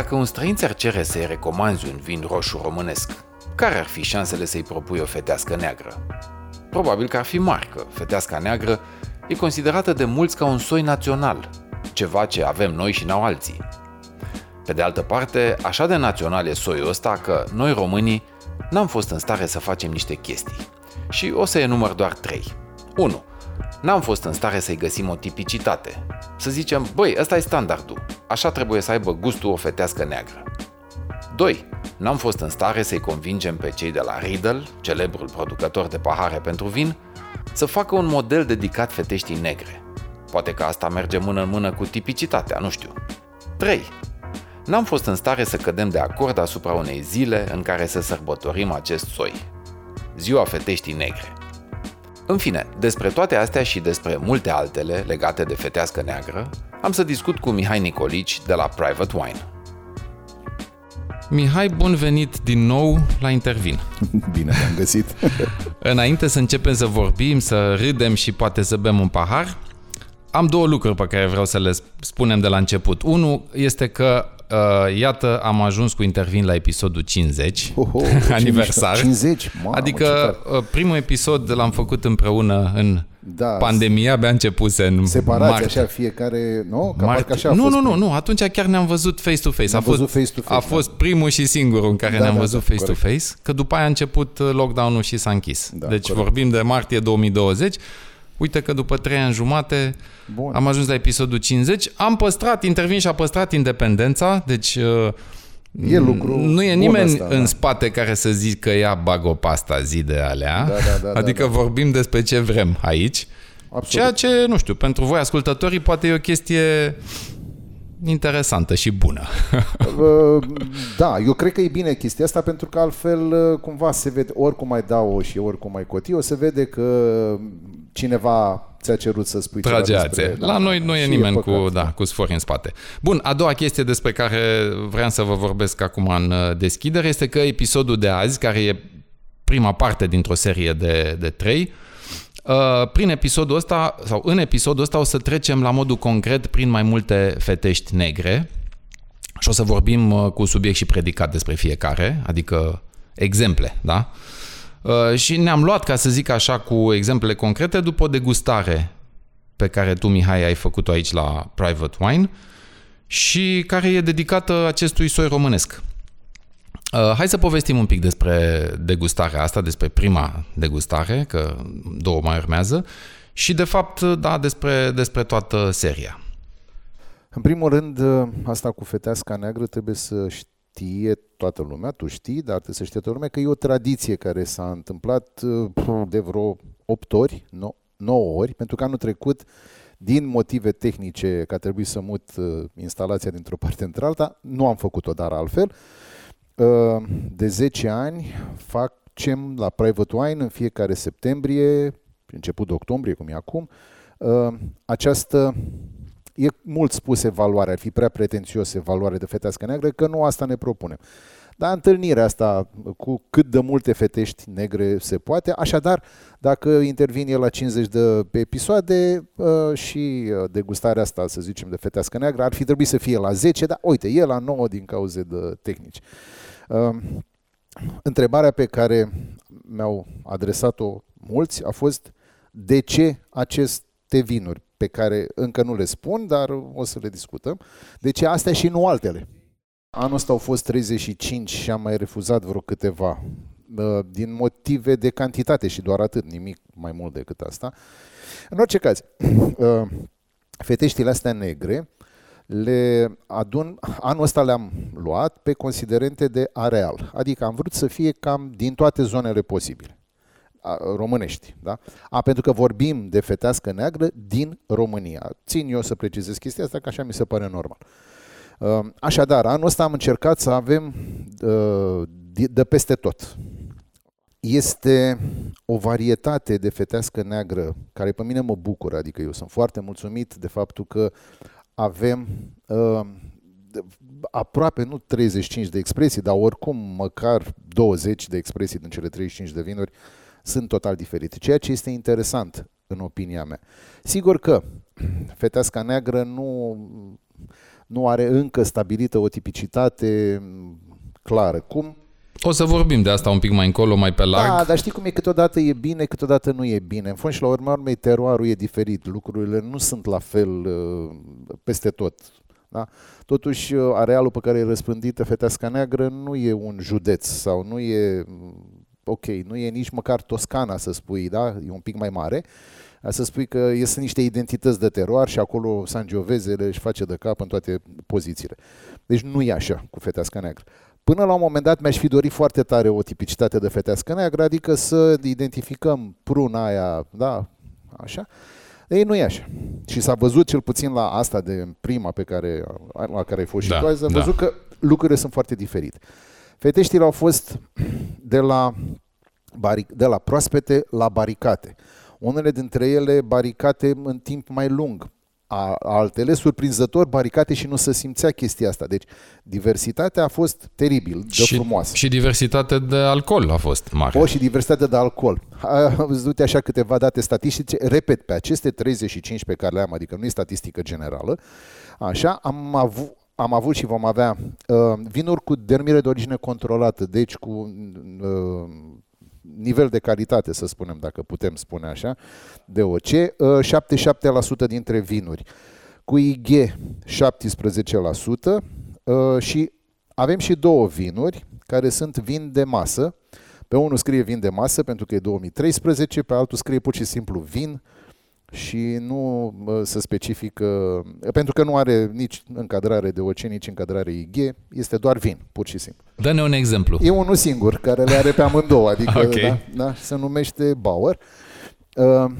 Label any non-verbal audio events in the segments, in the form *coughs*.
dacă un străin ți-ar cere să-i recomanzi un vin roșu românesc, care ar fi șansele să-i propui o fetească neagră? Probabil că ar fi mari, că feteasca neagră e considerată de mulți ca un soi național, ceva ce avem noi și n-au alții. Pe de altă parte, așa de național e soiul ăsta că noi românii n-am fost în stare să facem niște chestii. Și o să enumăr doar trei. 1. N-am fost în stare să-i găsim o tipicitate. Să zicem, băi, ăsta e standardul. Așa trebuie să aibă gustul o fetească neagră. 2. N-am fost în stare să-i convingem pe cei de la Riedel, celebrul producător de pahare pentru vin, să facă un model dedicat feteștii negre. Poate că asta merge mână în mână cu tipicitatea, nu știu. 3. N-am fost în stare să cădem de acord asupra unei zile în care să sărbătorim acest soi. Ziua feteștii negre. În fine, despre toate astea și despre multe altele legate de fetească neagră, am să discut cu Mihai Nicolici de la Private Wine. Mihai, bun venit din nou la Intervin. *laughs* Bine te-am găsit. *laughs* Înainte să începem să vorbim, să râdem și poate să bem un pahar, am două lucruri pe care vreau să le spunem de la început. Unul este că uh, iată, am ajuns cu intervin la episodul 50, oh, oh, aniversar. 50? Mamă, adică uh, primul episod l-am făcut împreună în da, pandemia, abia începuse în Separați martie. așa fiecare, nu? Ca martie. așa a nu, fost nu, nu, nu, atunci chiar ne-am văzut face-to-face. A fost, face-to-face, a fost da. primul și singurul în care da, ne-am da, văzut da, face-to-face, corect. că după aia a început uh, lockdown-ul și s-a închis. Da, deci corect. vorbim de martie 2020 Uite că după trei ani jumate Bun. am ajuns la episodul 50. Am păstrat, intervin și a păstrat independența, deci E lucru nu e nimeni asta, în da. spate care să zic că ia bag o pasta zi de alea. Da, da, da, adică da, da. vorbim despre ce vrem aici. Absolut. Ceea ce, nu știu, pentru voi ascultătorii poate e o chestie interesantă și bună. *laughs* da, eu cred că e bine chestia asta pentru că altfel uh, cumva se vede, oricum mai dau și oricum mai coti, o se vede că cineva ți-a cerut să spui Trage ceva despre... Da, La noi nu e nimeni e cu, da, cu sfori în spate. Bun, a doua chestie despre care vreau să vă vorbesc acum în uh, deschidere este că episodul de azi, care e prima parte dintr-o serie de, de trei, Uh, prin episodul ăsta, sau în episodul ăsta o să trecem la modul concret prin mai multe fetești negre și o să vorbim uh, cu subiect și predicat despre fiecare, adică exemple, da? Uh, și ne-am luat, ca să zic așa, cu exemple concrete după o degustare pe care tu, Mihai, ai făcut-o aici la Private Wine și care e dedicată acestui soi românesc. Uh, hai să povestim un pic despre degustarea asta, despre prima degustare, că două mai urmează, și de fapt, da, despre, despre toată seria. În primul rând, uh, asta cu feteasca neagră trebuie să știe toată lumea, tu știi, dar trebuie să știe toată lumea că e o tradiție care s-a întâmplat uh, de vreo 8 ori, 9 ori, pentru că anul trecut, din motive tehnice, că a trebuit să mut instalația dintr-o parte într-alta, nu am făcut-o, dar altfel, Uh, de 10 ani facem la Private Wine în fiecare septembrie, început de octombrie, cum e acum, uh, această e mult spus evaluare, ar fi prea pretențios evaluare de fetească neagră, că nu asta ne propunem. Dar întâlnirea asta cu cât de multe fetești negre se poate, așadar, dacă intervine la 50 de episoade uh, și degustarea asta, să zicem, de fetească neagră, ar fi trebuit să fie la 10, dar uite, e la 9 din cauze de tehnici. Ehm, întrebarea pe care mi-au adresat-o mulți a fost de ce aceste vinuri pe care încă nu le spun, dar o să le discutăm, de ce astea și nu altele. Anul ăsta au fost 35 și am mai refuzat vreo câteva din motive de cantitate și doar atât, nimic mai mult decât asta. În orice caz, *clears throat* feteștile astea negre le adun, anul ăsta le-am luat pe considerente de areal, adică am vrut să fie cam din toate zonele posibile românești, da? A, pentru că vorbim de fetească neagră din România. Țin eu să precizez chestia asta, că așa mi se pare normal. Așadar, anul ăsta am încercat să avem de peste tot. Este o varietate de fetească neagră care pe mine mă bucură, adică eu sunt foarte mulțumit de faptul că avem uh, aproape, nu 35 de expresii, dar oricum măcar 20 de expresii din cele 35 de vinuri sunt total diferite, ceea ce este interesant în opinia mea. Sigur că feteasca neagră nu nu are încă stabilită o tipicitate clară. Cum o să vorbim de asta un pic mai încolo, mai pe larg. Da, dar știi cum e? Câteodată e bine, câteodată nu e bine. În fond și la urma urmei, teroarul e diferit. Lucrurile nu sunt la fel uh, peste tot. Da? Totuși, uh, arealul pe care e răspândită Feteasca Neagră nu e un județ sau nu e, mm, ok, nu e nici măcar Toscana, să spui, da? e un pic mai mare, să spui că sunt niște identități de teroar și acolo Sangiovezele își face de cap în toate pozițiile. Deci nu e așa cu Feteasca Neagră. Până la un moment dat mi-aș fi dorit foarte tare o tipicitate de fetească neagră, adică să identificăm pruna aia, da, așa. Ei, nu e așa. Și s-a văzut cel puțin la asta de prima pe care, la care ai fost da, și tu, s-a da. văzut că lucrurile sunt foarte diferite. Feteștile au fost de la, baric- de la proaspete la baricate. Unele dintre ele baricate în timp mai lung, a, altele, surprinzător, baricate și nu se simțea chestia asta. Deci diversitatea a fost teribil de și, frumoasă. Și diversitatea de alcool a fost mare. O, și diversitatea de alcool. Am văzut așa câteva date statistice. Repet, pe aceste 35 pe care le am, adică nu e statistică generală, așa, am avut, am avut și vom avea uh, vinuri cu denumire de origine controlată, deci cu uh, nivel de calitate, să spunem, dacă putem spune așa, de OC, 77% uh, dintre vinuri. Cu IG 17% uh, și avem și două vinuri care sunt vin de masă. Pe unul scrie vin de masă pentru că e 2013, pe altul scrie pur și simplu vin și nu se specifică, pentru că nu are nici încadrare de OC, nici încadrare IG, este doar vin, pur și simplu. Dă-ne un exemplu. E unul singur, care le are pe amândouă, adică *laughs* okay. da, da, se numește Bauer, uh,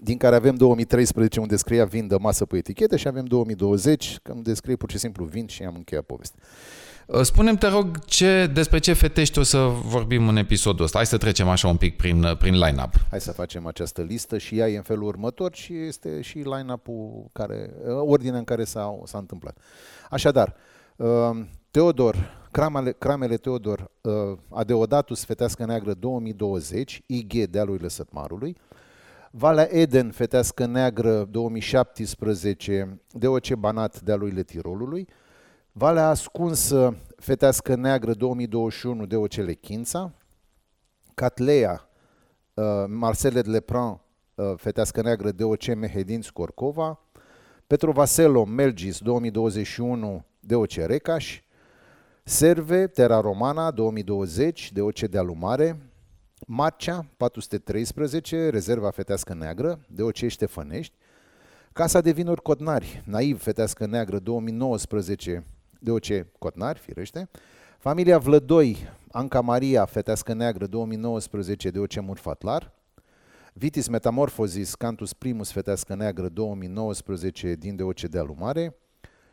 din care avem 2013 unde scria vin de masă pe etichetă și avem 2020 unde scrie pur și simplu vin și am încheiat povestea. Uh, spunem te rog, ce, despre ce fetești o să vorbim în episodul ăsta. Hai să trecem așa un pic prin, uh, prin line-up. Hai să facem această listă și ea e în felul următor și este și line-up-ul care, uh, ordinea în care s-a, s-a întâmplat. Așadar, Teodor, Cramele, Cramele Teodor, Adeodatus Fetească Neagră 2020, IG Dealul Lăsătmarului, Valea Eden Fetească Neagră 2017, DOC Banat Dealul Tirolului, Valea ascunsă, fetească neagră 2021 de Ocele Chința, Catleia, uh, Marcele de Lepran, uh, fetească neagră de OC Mehedinț Scorcova, Petro Vaselo, Melgis 2021 de OC Recaș, Serve, Terra Romana 2020 de OC de Alumare, Marcea 413, Rezerva Fetească Neagră de OC Ștefănești, Casa de Vinuri Codnari, Naiv Fetească Neagră 2019 DOC Cotnari, firește, familia Vlădoi, Anca Maria, Fetească Neagră, 2019, DOC Murfatlar, Vitis Metamorphosis, Cantus Primus, Fetească Neagră, 2019, din DOC de Alumare,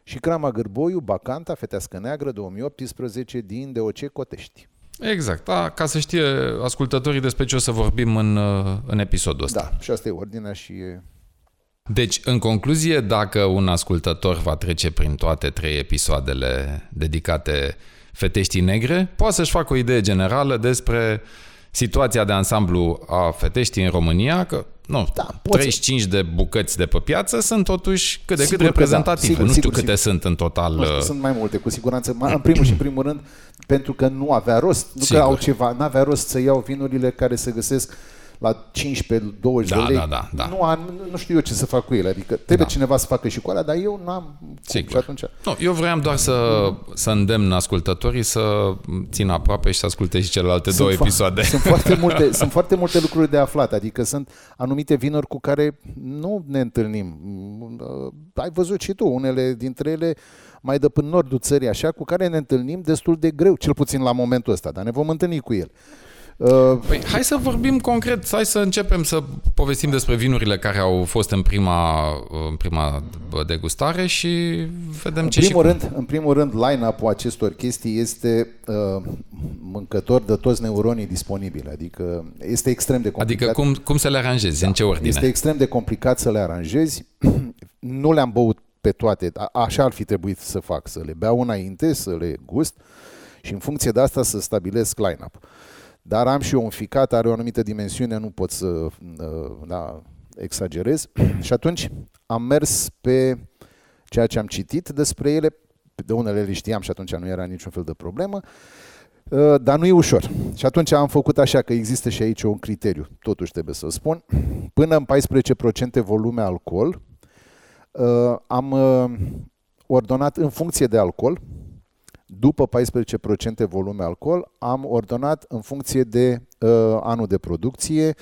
și Crama Gârboiu, Bacanta, Fetească Neagră, 2018, din DOC Cotești. Exact, da, ca să știe ascultătorii despre ce o să vorbim în, în episodul ăsta. Da, și asta e ordinea și e deci, în concluzie, dacă un ascultător va trece prin toate trei episoadele dedicate feteștii negre, poate să-și facă o idee generală despre situația de ansamblu a feteștii în România, că nu, da, 35 să... de bucăți de pe piață sunt totuși cât de sigur cât reprezentative. Da. Sigur, nu știu sigur, câte sigur. sunt în total. Nu știu, uh, sunt mai multe, cu siguranță. În primul și în primul rând, pentru că nu avea rost, nu sigur. că au ceva, nu avea rost să iau vinurile care se găsesc la 15-20 da, de lei, da, da, da. Nu, am, nu știu eu ce să fac cu ele. Adică trebuie da. cineva să facă și cu alea, dar eu n-am Sigur. și atunci... Nu, eu vreau doar să, să îndemn ascultătorii să țină aproape și să asculte și celelalte sunt două fo- episoade. Sunt foarte, *laughs* multe, sunt foarte multe lucruri de aflat, adică sunt anumite vinuri cu care nu ne întâlnim. Ai văzut și tu, unele dintre ele mai de până nordul țării așa, cu care ne întâlnim destul de greu, cel puțin la momentul ăsta, dar ne vom întâlni cu el. Uh, păi, hai să vorbim concret, hai să începem să povestim despre vinurile care au fost în prima, în prima degustare și vedem în ce primul și rând, cum. În primul rând, line-up-ul acestor chestii este uh, mâncător de toți neuronii disponibili, adică este extrem de complicat. Adică cum, cum să le aranjezi, da, în ce ordine? Este extrem de complicat să le aranjezi, *clears throat* nu le-am băut pe toate, A, așa ar fi trebuit să fac, să le beau înainte, să le gust și în funcție de asta să stabilesc line-up. Uh, dar am și eu un ficat, are o anumită dimensiune, nu pot să uh, da, exagerez. și atunci am mers pe ceea ce am citit despre ele, de unele le știam și atunci nu era niciun fel de problemă, uh, dar nu e ușor. Și atunci am făcut așa că există și aici un criteriu, totuși trebuie să spun, până în 14% volume alcool, uh, am uh, ordonat în funcție de alcool, după 14% volume alcool, am ordonat în funcție de uh, anul de producție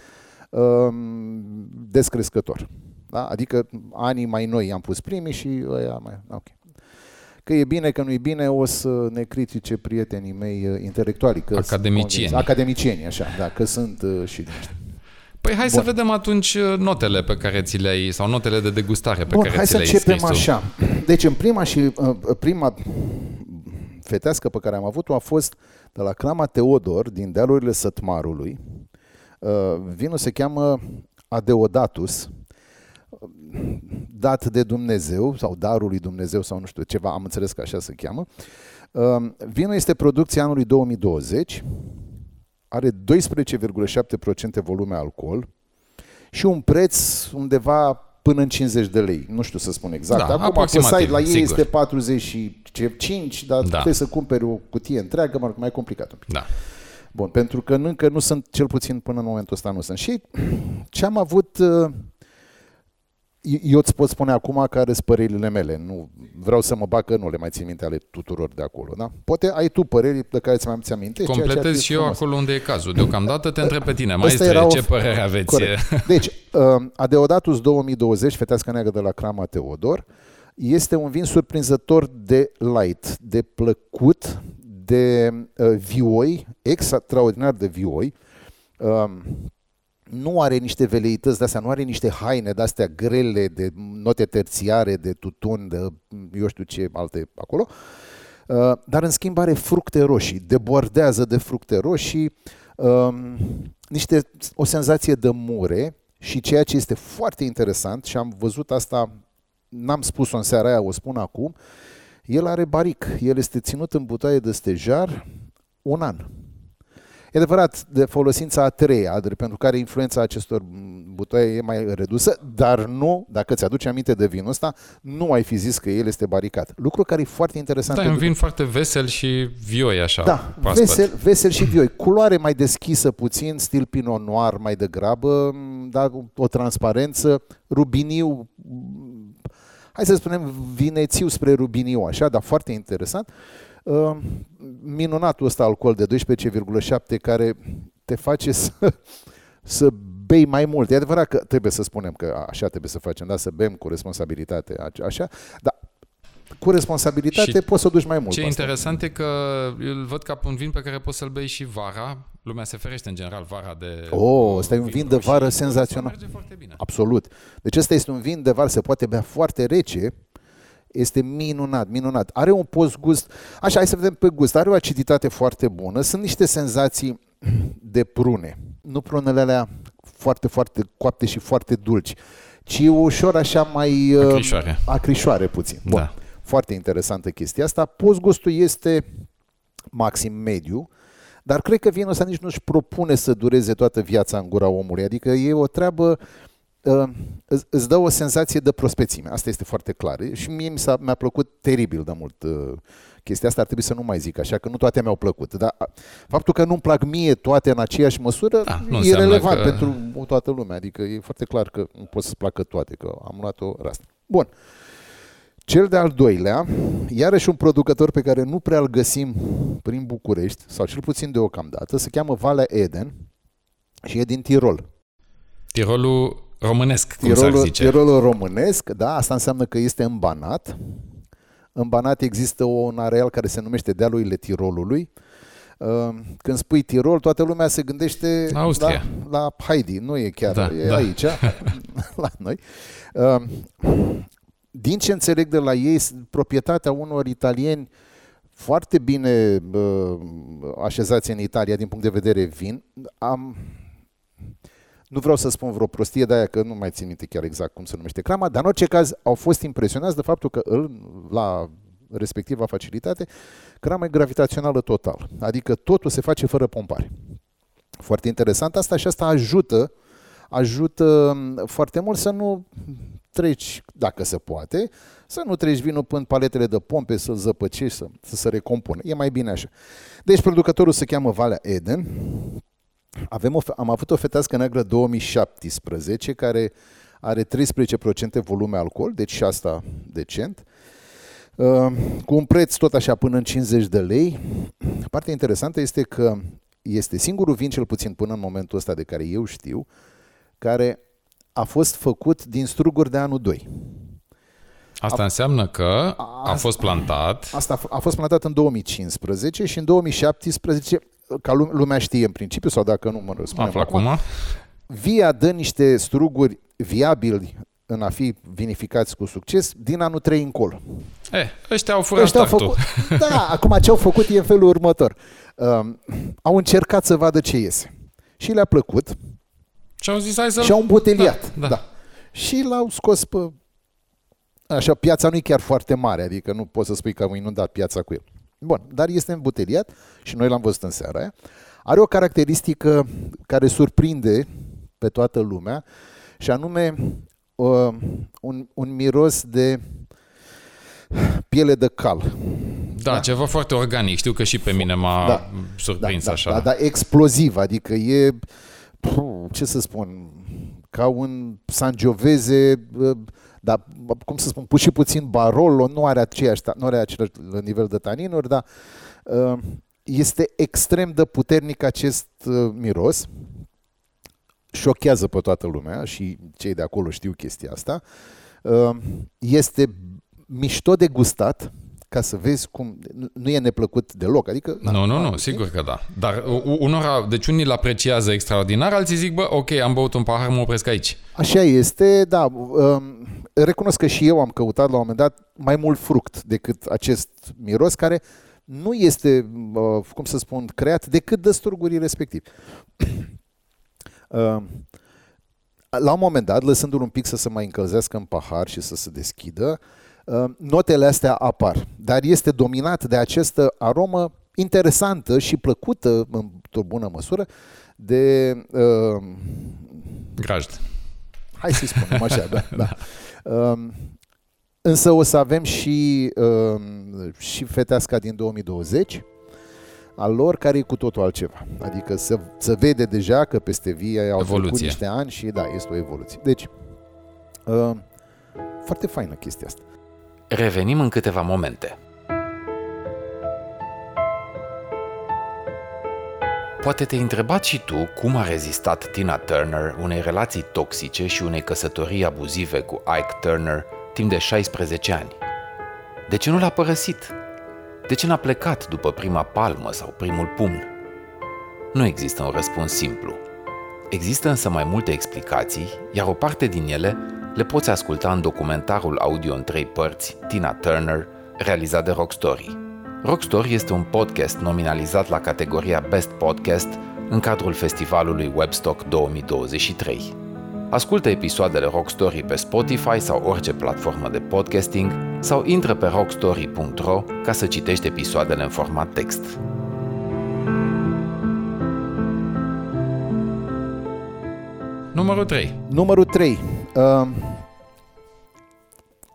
uh, descrescător. Da? Adică anii mai noi am pus primii și ăia mai... Ok. Că e bine, că nu e bine, o să ne critique prietenii mei uh, intelectuali. Că academicieni. Academicieni, așa, da, că sunt uh, și Păi hai Bun. să vedem atunci uh, notele pe care ți le-ai, sau notele de degustare pe Bun, care hai ți le-ai să începem scris așa. Deci în prima și uh, prima fetească pe care am avut-o a fost de la Crama Teodor, din dealurile Sătmarului. Uh, vinul se cheamă Adeodatus, dat de Dumnezeu, sau darul lui Dumnezeu, sau nu știu, ceva, am înțeles că așa se cheamă. Uh, vinul este producția anului 2020, are 12,7% volume alcool și un preț undeva până în 50 de lei. Nu știu să spun exact. Da, Acum, pe site la ei sigur. este 45, dar da. trebuie să cumperi o cutie întreagă, mă mai complicat un pic. Da. Bun, pentru că încă nu sunt, cel puțin până în momentul ăsta nu sunt. Și ce am avut uh, eu îți pot spune acum care sunt părerile mele. Nu vreau să mă bag că nu le mai țin minte ale tuturor de acolo. Da? Poate ai tu păreri de care ți mai ți aminte. Completez și eu frumos. acolo unde e cazul. Deocamdată te întreb pe tine. Maestre, ce o... părere aveți? Corect. *laughs* Deci, uh, Adeodatus 2020, fetească neagră de la Crama Teodor, este un vin surprinzător de light, de plăcut, de uh, vioi, extraordinar de vioi. Uh, nu are niște veleități de astea, nu are niște haine de astea grele, de note terțiare, de tutun, de eu știu ce alte acolo, uh, dar în schimb are fructe roșii, debordează de fructe roșii, um, niște, o senzație de mure și ceea ce este foarte interesant și am văzut asta, n-am spus-o în seara aia, o spun acum, el are baric, el este ținut în butaie de stejar un an. E adevărat, de folosința a treia, pentru care influența acestor butoaie e mai redusă, dar nu, dacă ți-aduce aminte de vinul ăsta, nu ai fi zis că el este baricat. Lucru care e foarte interesant. Da, e un vin foarte vesel și vioi așa. Da, vesel, vesel și vioi. Culoare mai deschisă puțin, stil Pinot Noir mai degrabă, da, o transparență, rubiniu, hai să spunem vinețiu spre rubiniu, așa, dar foarte interesant. Uh, minunatul ăsta alcool de 12,7 care te face să, *laughs* să bei mai mult. E adevărat că trebuie să spunem că așa trebuie să facem, da? să bem cu responsabilitate, așa, dar cu responsabilitate și poți să o duci mai mult. Ce interesant e că îl văd ca un vin pe care poți să-l bei și vara. Lumea se ferește în general vara de Oh, ăsta e un vin de vară senzațional. Merge foarte bine. Absolut. Deci ăsta este un vin de vară, se poate bea foarte rece, este minunat, minunat. Are un post-gust, așa, hai să vedem pe gust, are o aciditate foarte bună, sunt niște senzații de prune, nu prunele alea foarte, foarte coapte și foarte dulci, ci ușor așa mai... Uh, acrișoare. Acrișoare puțin. Bun. Da. Foarte interesantă chestia asta. Post-gustul este maxim mediu, dar cred că vinul ăsta nici nu-și propune să dureze toată viața în gura omului. Adică e o treabă uh, îți dă o senzație de prospețime. Asta este foarte clar. Și mie mi s-a, mi-a plăcut teribil de mult uh, chestia asta. Ar trebui să nu mai zic așa, că nu toate mi-au plăcut. Dar faptul că nu-mi plac mie toate în aceeași măsură da, e relevant că... pentru toată lumea. Adică e foarte clar că nu pot să placă toate, că am luat-o rastă. Bun. Cel de-al doilea, iarăși un producător pe care nu prea îl găsim prin București, sau cel puțin deocamdată, se cheamă Valea Eden și e din Tirol. Tirolul Românesc, cum Tirolul, s-ar zice. Tirolul românesc, da, asta înseamnă că este în Banat. În Banat există un areal care se numește Dealurile Tirolului. Ehm, când spui Tirol, toată lumea se gândește la, la Heidi, nu e chiar da, e da. aici, *laughs* la noi. Ehm, din ce înțeleg de la ei, proprietatea unor italieni foarte bine așezați în Italia din punct de vedere vin. Am, nu vreau să spun vreo prostie de aia că nu mai țin minte chiar exact cum se numește crama, dar în orice caz au fost impresionați de faptul că îl, la respectiva facilitate, crama e gravitațională total. Adică totul se face fără pompare. Foarte interesant asta și asta ajută ajută foarte mult să nu treci, dacă se poate, să nu treci vinul până paletele de pompe, să-l zăpăcești, să, să se recompună. E mai bine așa. Deci producătorul se cheamă Valea Eden. Avem o, am avut o fetească neagră 2017 care are 13% volume alcool, deci și asta decent. Uh, cu un preț tot așa până în 50 de lei. Partea interesantă este că este singurul vin, cel puțin până în momentul ăsta de care eu știu, care a fost făcut din struguri de anul 2. Asta a, înseamnă că a, a fost plantat. Asta a fost plantat în 2015 și în 2017, ca lumea știe în principiu, sau dacă nu mă răspundem Afla acum, Via dă niște struguri viabili în a fi vinificați cu succes din anul 3 încolo. Eh, ăștia au furat ăștia au făcut, Da, *laughs* acum ce au făcut e în felul următor. Um, au încercat să vadă ce iese. Și le-a plăcut. Și au zis, hai să... Și au îmbuteliat. Da, da. da. Și l-au scos pe... Așa, piața nu e chiar foarte mare, adică nu poți să spui că au inundat piața cu el. Bun, dar este îmbuteliat și noi l-am văzut în seara aia. Are o caracteristică care surprinde pe toată lumea și anume uh, un, un miros de piele de cal. Da, da, ceva foarte organic. Știu că și pe mine m-a da, surprins da, așa. Da, da, exploziv, adică e, ce să spun, ca un sangioveze, dar cum să spun, și puțin Barolo, nu are, aceeași, nu are același nivel de taninuri, dar uh, este extrem de puternic acest uh, miros șochează pe toată lumea și cei de acolo știu chestia asta. Ehm, este mișto de gustat, ca să vezi cum nu e neplăcut deloc. Adică, nu, nu, nu, sigur că da. Dar unora, deci unii îl apreciază extraordinar, alții zic, bă, ok, am băut un pahar, mă opresc aici. Așa este, da. Ehm, recunosc că și eu am căutat la un moment dat mai mult fruct decât acest miros, care nu este, cum să spun, creat decât de sturgurii respectiv. Ehm, *coughs* la un moment dat, lăsându-l un pic să se mai încălzească în pahar și să se deschidă, ehm, notele astea apar, dar este dominat de această aromă interesantă și plăcută, într-o bună măsură, de... Uh, Grajd. Hai să-i spunem așa, da. *laughs* da. Uh, însă o să avem și, uh, și feteasca din 2020, al lor care e cu totul altceva. Adică se, se vede deja că peste vie au evoluție. trecut niște ani și da, este o evoluție. Deci, uh, foarte faină chestia asta. Revenim în câteva momente. Poate te-ai întrebat și tu cum a rezistat Tina Turner unei relații toxice și unei căsătorii abuzive cu Ike Turner timp de 16 ani. De ce nu l-a părăsit? De ce n-a plecat după prima palmă sau primul pumn? Nu există un răspuns simplu. Există însă mai multe explicații, iar o parte din ele le poți asculta în documentarul audio în trei părți, Tina Turner, realizat de Rockstory. Rockstory este un podcast nominalizat la categoria Best Podcast în cadrul festivalului Webstock 2023. Ascultă episoadele Rockstory pe Spotify sau orice platformă de podcasting sau intră pe rockstory.ro ca să citești episoadele în format text. Numărul 3. Numărul 3. Uh,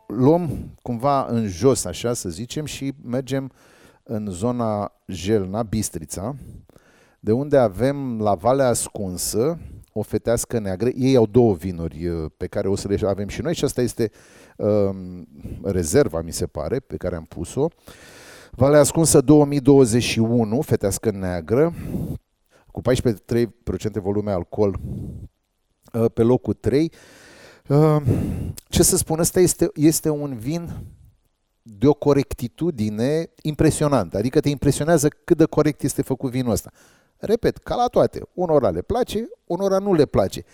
luăm cumva în jos, așa să zicem, și mergem în zona Jelna, Bistrița, de unde avem la Valea Ascunsă, o fetească neagră. Ei au două vinuri uh, pe care o să le avem și noi și asta este um, rezerva, mi se pare, pe care am pus-o. Valea Ascunsă 2021, fetească neagră, cu 14,3% volume alcool uh, pe locul 3. Uh, ce să spun, ăsta este, este un vin de o corectitudine impresionantă. Adică te impresionează cât de corect este făcut vinul ăsta. Repet, ca la toate. Unora le place, unora nu le place.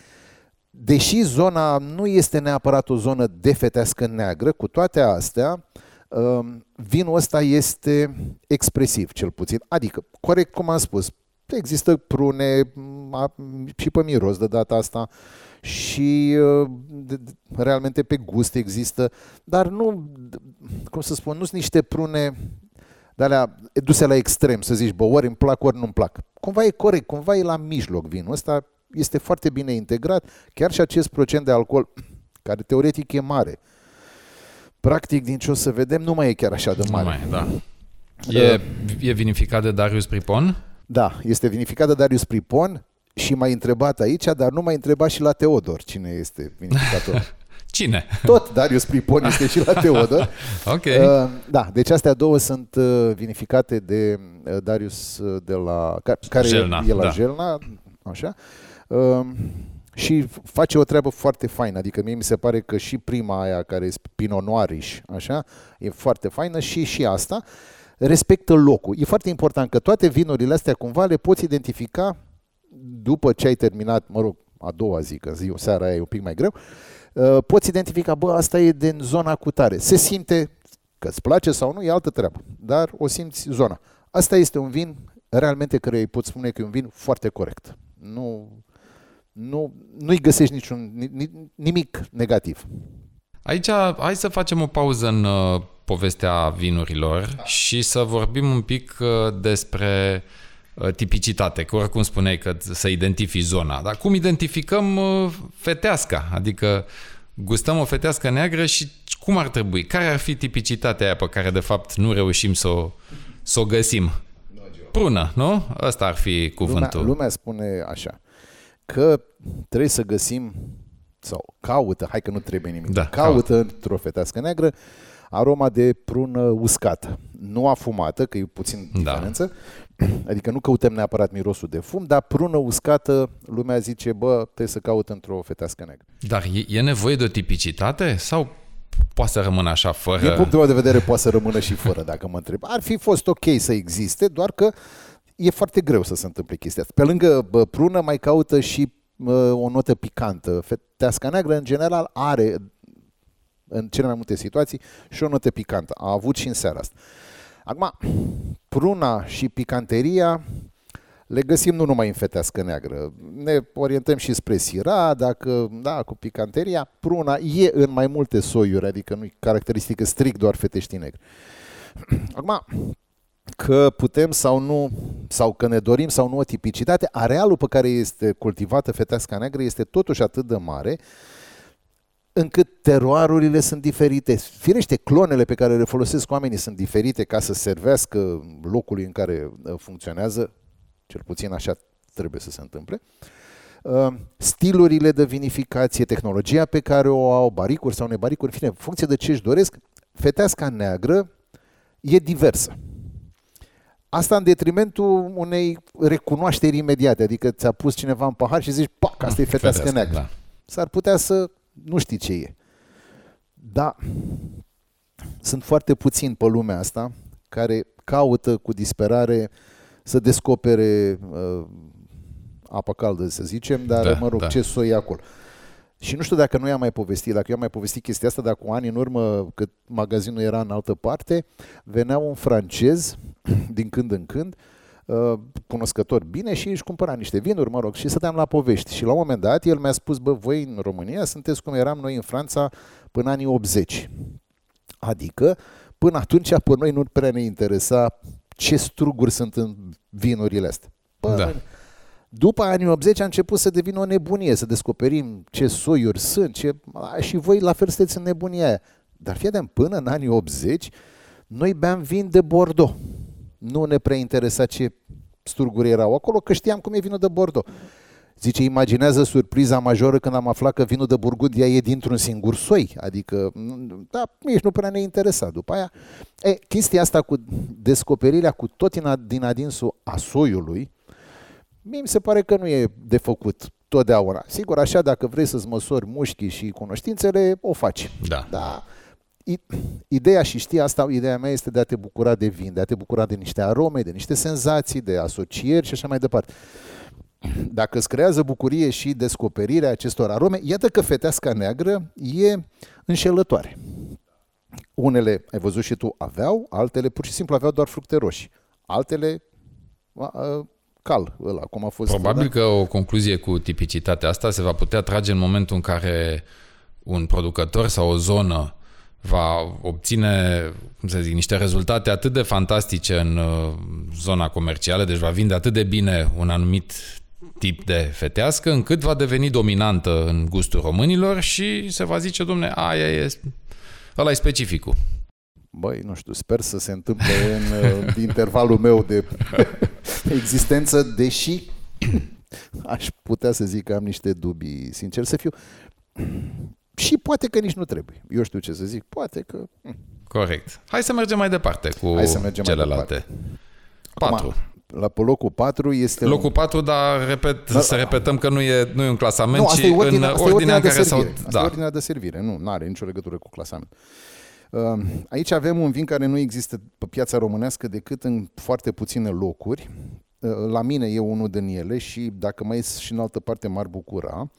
Deși zona nu este neapărat o zonă de fetească neagră, cu toate astea, um, vinul ăsta este expresiv, cel puțin. Adică, corect cum am spus, există prune și pe miros de data asta și uh, realmente pe gust există, dar nu, cum să spun, nu sunt niște prune de alea duse la extrem, să zici, bă, ori îmi plac, ori nu-mi plac. Cumva e corect, cumva e la mijloc vinul ăsta, este foarte bine integrat, chiar și acest procent de alcool *clears throat* care teoretic e mare. Practic, din ce o să vedem, nu mai e chiar așa de mare. Nu mai, da. E, e vinificat de Darius Pripon? Da, este vinificat de Darius Pripon și m-ai întrebat aici, dar nu m-ai întrebat și la Teodor cine este vinificator. *laughs* Cine? Tot Darius Pripon este și la *laughs* Teodor. ok. Uh, da, deci astea două sunt uh, vinificate de uh, Darius uh, de la, ca- care Jelna, e la da. Jelna, așa. Uh, și face o treabă foarte faină, adică mie mi se pare că și prima aia care e Pinot Noirish, așa, e foarte faină și și asta respectă locul. E foarte important că toate vinurile astea cumva le poți identifica după ce ai terminat, mă rog, a doua zi, că zi, seara aia e un pic mai greu, uh, poți identifica, bă, asta e din zona cu tare. Se simte că îți place sau nu, e altă treabă, dar o simți zona. Asta este un vin realmente care îi pot spune că e un vin foarte corect. Nu, nu, nu-i găsești niciun, ni- ni- nimic negativ. Aici hai să facem o pauză în uh, povestea vinurilor și să vorbim un pic uh, despre uh, tipicitate, că oricum spuneai că să identifici zona. Dar cum identificăm uh, feteasca? Adică gustăm o fetească neagră și cum ar trebui? Care ar fi tipicitatea aia pe care de fapt nu reușim să o, să o găsim? Prună, nu? Ăsta ar fi Lumea, cuvântul. lumea spune așa, că trebuie să găsim, sau caută, hai că nu trebuie nimic, Da, caută într-o fetească neagră aroma de prună uscată. Nu afumată, că e puțin Da. Diferență, *clears throat* adică nu căutăm neapărat mirosul de fum, dar prună uscată, lumea zice, bă, trebuie să caut într-o fetească neagră. Dar e, e nevoie de o tipicitate sau poate să rămână așa fără... Din punctul meu de vedere poate să rămână și fără, dacă mă întreb. Ar fi fost ok să existe, doar că e foarte greu să se întâmple chestia asta. Pe lângă bă, prună mai caută și bă, o notă picantă. Feteasca neagră, în general, are în cele mai multe situații și o notă picantă. A avut și în seara asta. Acum, pruna și picanteria le găsim nu numai în fetească neagră. Ne orientăm și spre sira, dacă, da, cu picanteria. Pruna e în mai multe soiuri, adică nu e caracteristică strict doar feteștii negri. Acum, că putem sau nu, sau că ne dorim sau nu o tipicitate, arealul pe care este cultivată feteasca neagră este totuși atât de mare încât teroarurile sunt diferite. Firește, clonele pe care le folosesc oamenii sunt diferite ca să servească locului în care uh, funcționează, cel puțin așa trebuie să se întâmple. Uh, Stilurile de vinificație, tehnologia pe care o au, baricuri sau nebaricuri, în fine, în funcție de ce își doresc, feteasca neagră e diversă. Asta în detrimentul unei recunoașteri imediate, adică ți-a pus cineva în pahar și zici, pac, asta e fetească neagră. Da. S-ar putea să nu știi ce e. Da, sunt foarte puțini pe lumea asta care caută cu disperare să descopere uh, apa caldă, să zicem, dar, Da, mă rog, da. ce soi e acolo. Și nu știu dacă noi am mai povestit, dacă eu am mai povestit chestia asta, dar cu ani în urmă, cât magazinul era în altă parte, venea un francez din când în când, uh, cunoscător bine și își cumpăra niște vinuri, mă rog, și stăteam la povești. Și la un moment dat el mi-a spus, bă, voi în România sunteți cum eram noi în Franța până anii 80. Adică, până atunci, pe noi nu prea ne interesa ce struguri sunt în vinurile astea. Bă, Da. după anii 80 a început să devină o nebunie, să descoperim ce soiuri sunt, ce... A, și voi la fel sunteți în nebunia aia. Dar fii atent, până în anii 80, noi beam vin de Bordeaux. Nu ne prea interesa ce sturguri erau acolo, că știam cum e vinul de Bordeaux. Zice, imaginează surpriza majoră când am aflat că vinul de Burgundia e dintr-un singur soi. Adică, m, da, nici nu prea ne interesa. După aia, e, chestia asta cu descoperirea cu tot din, ad- din adinsul a soiului, mie mi se pare că nu e de făcut totdeauna. Sigur, așa, dacă vrei să-ți măsori mușchii și cunoștințele, o faci. Da. Da. I- Ideea și știi asta, ideea mea este de a te bucura de vin, de a te bucura de niște arome, de niște senzații, de asocieri și așa mai departe. Dacă îți creează bucurie și descoperirea acestor arome, iată că feteasca neagră e înșelătoare. Unele, ai văzut și tu, aveau, altele pur și simplu aveau doar fructe roșii. Altele, a, a, cal, ăla, cum a fost. Probabil da? că o concluzie cu tipicitatea asta se va putea trage în momentul în care un producător sau o zonă va obține, cum să zic, niște rezultate atât de fantastice în uh, zona comercială, deci va vinde atât de bine un anumit tip de fetească, încât va deveni dominantă în gustul românilor și se va zice, domne, aia e, ăla e specificul. Băi, nu știu, sper să se întâmple în uh, *laughs* intervalul meu de *laughs* existență, deși *clears throat* aș putea să zic că am niște dubii, sincer să fiu. *clears throat* Și poate că nici nu trebuie. Eu știu ce să zic, poate că... Hm. Corect. Hai să mergem mai departe cu Hai să mergem celelalte. Mai 4. La locul 4 este... Locul un... 4, dar repet, da, să repetăm că nu e, nu e un clasament, nu, ci e ordine, în ordinea, ordinea în care s-au... Asta da. e ordinea de servire, nu are nicio legătură cu clasament. Uh, aici avem un vin care nu există pe piața românească decât în foarte puține locuri. Uh, la mine e unul din ele și dacă mai ies și în altă parte m-ar bucura. Um,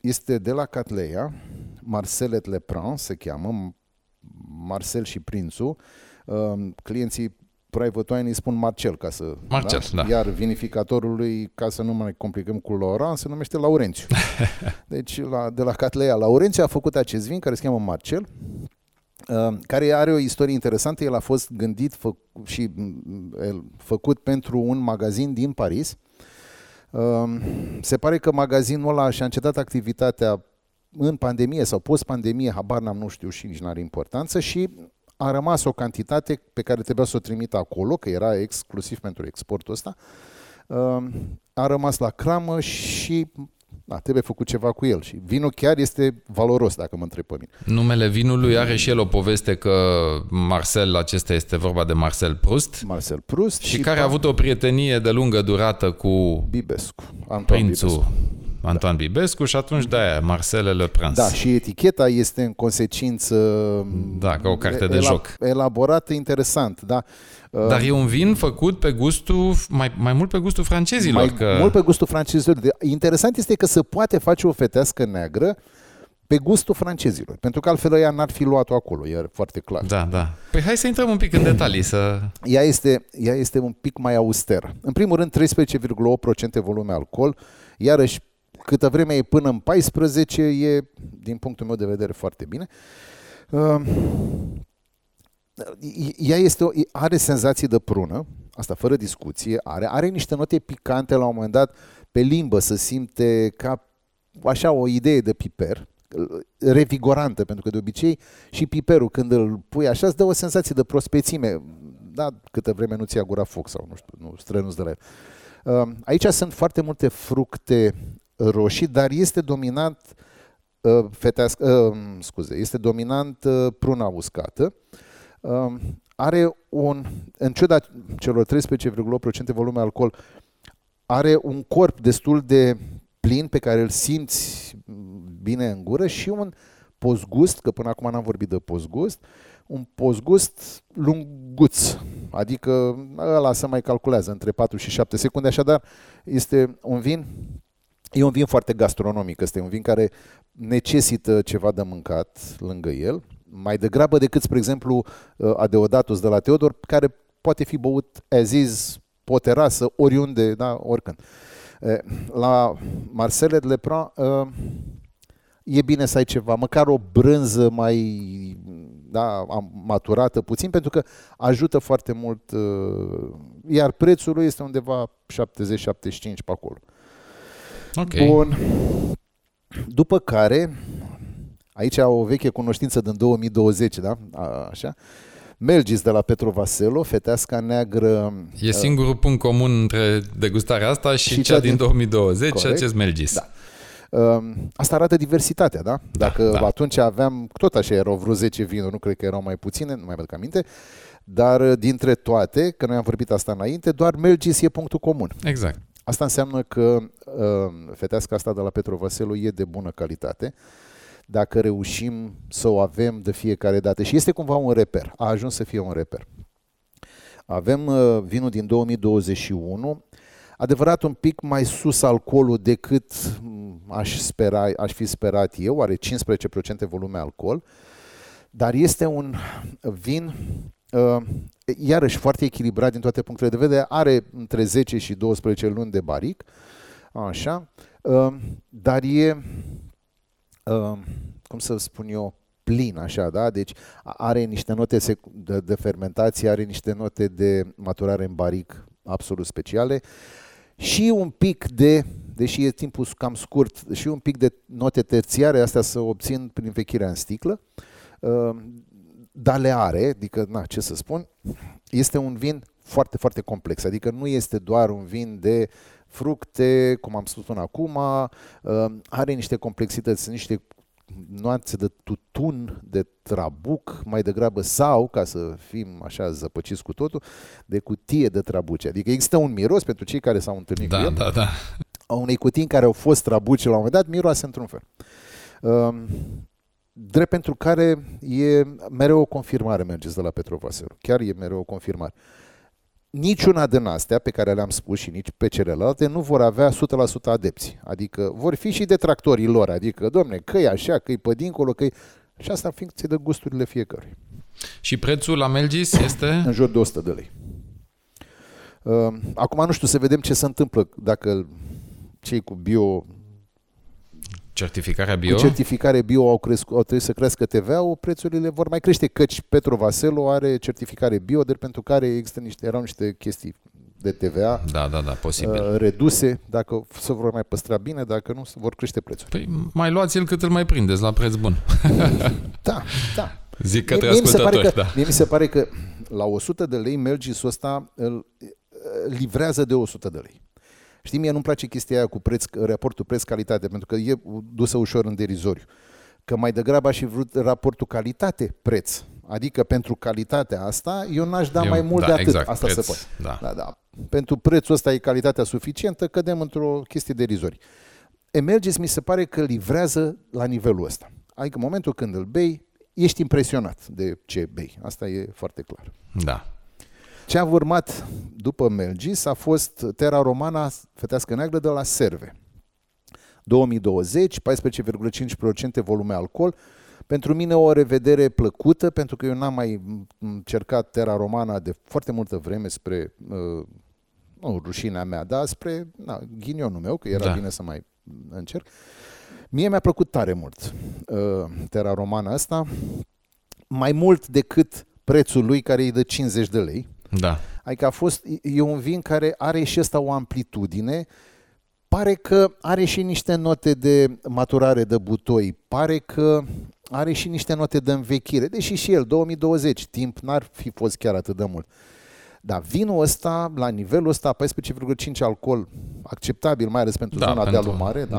este de la Catleia, Marcelet Lepran se cheamă, Marcel și Prințul. Um, clienții private wine îi spun Marcel ca să... Marcel, da? da. Iar vinificatorului, ca să nu mai complicăm cu Laurent, se numește Laurențiu. *laughs* deci la, de la Catleia Laurențiu a făcut acest vin care se cheamă Marcel uh, care are o istorie interesantă. El a fost gândit fă, și el, făcut pentru un magazin din Paris. Uh, se pare că magazinul ăla și-a încetat activitatea în pandemie sau post-pandemie, habar n-am, nu știu și nici n-are importanță și a rămas o cantitate pe care trebuia să o trimită acolo, că era exclusiv pentru exportul ăsta, um, a rămas la cramă și da, trebuie făcut ceva cu el și vinul chiar este valoros, dacă mă întreb pe mine. Numele vinului are și el o poveste că Marcel, acesta este vorba de Marcel Proust. Marcel Proust. Și, și care a avut o prietenie de lungă durată cu Bibescu, Anton prințul Bibescu. Antoine da. Bibescu și atunci de-aia Marcel Le Prince. Da, și eticheta este în consecință da, ca o carte de joc. Elaborată interesant, da. Dar e un vin făcut pe gustul, mai, mai mult pe gustul francezilor. Mai că... mult pe gustul francezilor. Interesant este că se poate face o fetească neagră pe gustul francezilor, pentru că altfel ea n-ar fi luat-o acolo, e foarte clar. Da, da. Păi hai să intrăm un pic în detalii. Să... Ea, este, ea este un pic mai austeră. În primul rând, 13,8% volume alcool, iarăși câtă vreme e până în 14, e, din punctul meu de vedere, foarte bine. Uh, ea este o, are senzații de prună, asta fără discuție, are, are niște note picante la un moment dat pe limbă, să simte ca așa o idee de piper, revigorantă, pentru că de obicei și piperul când îl pui așa îți dă o senzație de prospețime, da, câtă vreme nu ți-a gura foc sau nu știu, nu strănuți de la el. Aici sunt foarte multe fructe roșii, dar este dominant uh, fetească, uh, scuze, este dominant uh, pruna uscată. Uh, are un, în ciuda celor 13,8% volume alcool, are un corp destul de plin pe care îl simți bine în gură și un postgust, că până acum n-am vorbit de postgust, un postgust lunguț, adică ăla se mai calculează între 4 și 7 secunde, așadar este un vin E un vin foarte gastronomic, este un vin care necesită ceva de mâncat lângă el, mai degrabă decât, spre exemplu, uh, Adeodatus de la Teodor, care poate fi băut as is, pe o terasă, oriunde, da, oricând. La Marcele de Lepran e bine să ai ceva, măcar o brânză mai da, maturată puțin, pentru că ajută foarte mult, uh, iar prețul lui este undeva 70-75 pe acolo. Okay. Bun. După care, aici o veche cunoștință din 2020, da? A, așa. Melgis de la Petro Vaselo, feteasca neagră... E uh, singurul punct comun între degustarea asta și, și cea, cea din, din 2020 corect? și acest Melgis. Da. Uh, asta arată diversitatea, da? da Dacă da, da. atunci aveam, tot așa erau vreo 10 vinuri, nu cred că erau mai puține, nu mai aduc aminte, dar uh, dintre toate, că noi am vorbit asta înainte, doar Melgis e punctul comun. Exact. Asta înseamnă că uh, feteasca asta de la Petro Vaselu e de bună calitate dacă reușim să o avem de fiecare dată. Și este cumva un reper. A ajuns să fie un reper. Avem uh, vinul din 2021, adevărat un pic mai sus alcoolul decât mm, aș, spera, aș fi sperat eu, are 15% volume alcool, dar este un vin uh, iarăși foarte echilibrat din toate punctele de vedere, are între 10 și 12 luni de baric, așa, uh, dar e, uh, cum să spun eu, plin, așa, da? Deci are niște note de, de fermentație, are niște note de maturare în baric absolut speciale și un pic de, deși e timpul cam scurt, și un pic de note terțiare, astea să obțin prin vechirea în sticlă, uh, dar le are, adică, na, ce să spun, este un vin foarte, foarte complex, adică nu este doar un vin de fructe, cum am spus până acum, uh, are niște complexități, niște nuanțe de tutun, de trabuc, mai degrabă sau, ca să fim așa zăpăciți cu totul, de cutie de trabuce. Adică există un miros pentru cei care s-au întâlnit da, cu el, da, da. a unei cutii în care au fost trabuce la un moment dat, miroase într-un fel. Um, drept pentru care e mereu o confirmare mergeți de la Petru Vaseru. Chiar e mereu o confirmare. Niciuna din astea pe care le-am spus și nici pe celelalte nu vor avea 100% adepți. Adică vor fi și detractorii lor. Adică, domne, că e așa, că e pe dincolo, că e... Și asta în funcție de gusturile fiecărui. Și prețul la Melgis este? În jur de 100 de lei. Uh, Acum nu știu să vedem ce se întâmplă dacă cei cu bio Certificarea bio? Cu certificare bio au, crescut, au trebuit să crească TVA-ul, prețurile vor mai crește, căci Petro Vaselo are certificare bio, de pentru care există niște, erau niște chestii de TVA Da, da, da, posibil. uh, reduse, dacă se vor mai păstra bine, dacă nu, se vor crește prețul. Păi mai luați-l cât îl mai prindeți la preț bun. *laughs* Da, da. Zic către Mie- mie mi se pare ascultători, că, da. Mie mi se pare că la 100 de lei Melgisul ăsta îl uh, livrează de 100 de lei. Știi, mie nu-mi place chestia aia cu preț, raportul preț-calitate, pentru că e dusă ușor în derizoriu. Că mai degrabă aș fi vrut raportul calitate-preț. Adică pentru calitatea asta, eu n-aș da Eu- mai mult da, de atât. exact, asta preț, se poate. da. Da, da. Pentru prețul ăsta e calitatea suficientă, cădem într-o chestie derizorie. Emerges mi se pare că livrează la nivelul ăsta. Adică în momentul când îl bei, ești impresionat de ce bei. Asta e foarte clar. Da. Ce a urmat după Melgis a fost Terra Romana fetească neagră de la Serve. 2020, 14,5% volume alcool. Pentru mine o revedere plăcută, pentru că eu n-am mai încercat Terra Romana de foarte multă vreme spre, uh, nu rușinea mea, dar spre na, ghinionul meu, că era Da. bine să mai încerc. Mie mi-a plăcut tare mult uh, Terra Romana asta, mai mult decât prețul lui care e de 50 de lei. Da. Adică a fost, e un vin care are și ăsta o amplitudine, pare că are și niște note de maturare de butoi, pare că are și niște note de învechire, deși și el, 2020, timp n-ar fi fost chiar atât de mult. Dar vinul ăsta, la nivelul ăsta, 14,5 alcool, acceptabil, mai ales pentru Da, zona de pentru- alumare, da?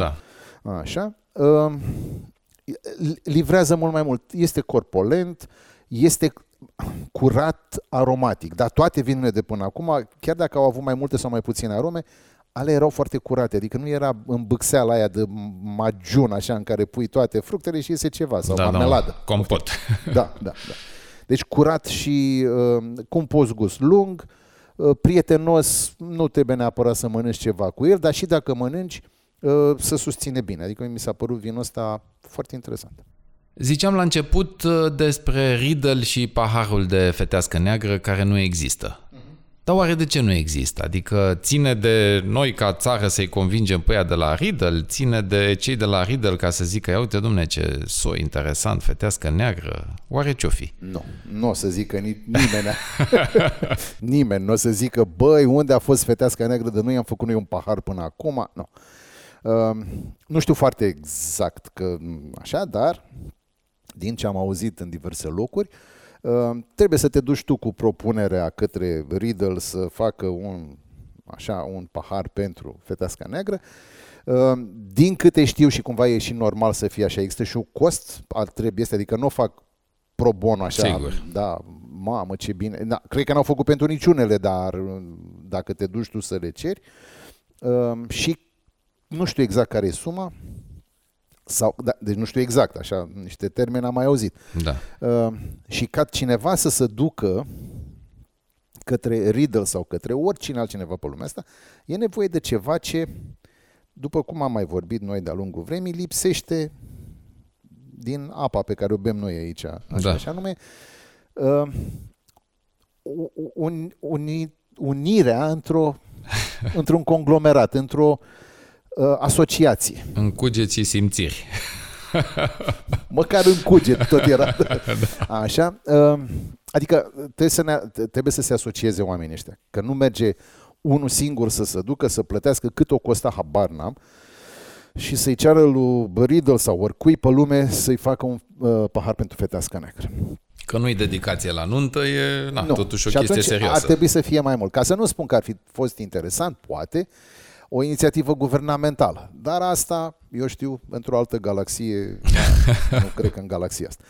da. Așa. Uh, livrează mult mai mult. Este corpolent, este curat aromatic. Dar toate vinurile de până acum, chiar dacă au avut mai multe sau mai puține arome, ale erau foarte curate, adică nu era în bâxeala aia de magiun, așa, în care pui toate fructele și iese ceva, sau da, marmeladă. Da, compot. Da, da, da. Deci curat și uh, cu un post-gust lung, uh, prietenos, nu trebuie neapărat să mănânci ceva cu el, dar și dacă mănânci, uh, să susține bine. Adică mi s-a părut vinul ăsta foarte interesant. Ziceam la început uh, despre Riddle și paharul de fetească neagră care nu există. Dar oare de ce nu există? Adică ține de noi ca țară să-i convingem pe ea de la Riddle, ține de cei de la Riddle ca să zică, ia uite domne ce soi interesant, fetească neagră, oare ce-o fi? Nu, nu o să zică ni- nimeni. *laughs* nimeni nu o să zică, băi, unde a fost fetească neagră de noi, am făcut noi un pahar până acum. Nu. Uh, nu știu foarte exact că așa, dar din ce am auzit în diverse locuri, uh, trebuie să te duci tu cu propunerea către Riddle să facă un, așa, un pahar pentru feteasca neagră. Uh, Din câte știu și cumva e și normal să fie așa, există și un cost al trebuie este, adică nu o fac pro bono așa, Sigur. da, mamă ce bine, da, cred că n-au făcut pentru niciunele, dar uh, dacă te duci tu să le ceri uh, și nu știu exact care e suma, sau, da, deci nu știu exact, așa, niște termeni am mai auzit. Da. Uh, și ca cineva să se ducă către Riddle sau către oricine altcineva pe lumea asta, e nevoie de ceva ce, după cum am mai vorbit noi de-a lungul vremii, lipsește din apa pe care o bem noi aici. Așa, Da. așa nume, uh, un, uni, unirea într-o, *laughs* într-un conglomerat, într-o uh, asociație. În cugeții simțiri. Măcar în cuget tot era. *laughs* Așa. uh, Adică trebuie să, ne, trebuie să se asocieze oamenii ăștia. Că nu merge unul singur să se ducă, să plătească cât o costa, habar n-am, și să-i ceară lui Riddle sau oricui pe lume să-i facă un uh, pahar pentru fetească neagră. Că nu-i dedicație la nuntă, e na, Nu. totuși o și chestie atunci serioasă. ar trebui să fie mai mult. Ca să nu spun că ar fi fost interesant, poate, o inițiativă guvernamentală. Dar asta, eu știu, într-o altă galaxie, *laughs* nu cred că în galaxia asta.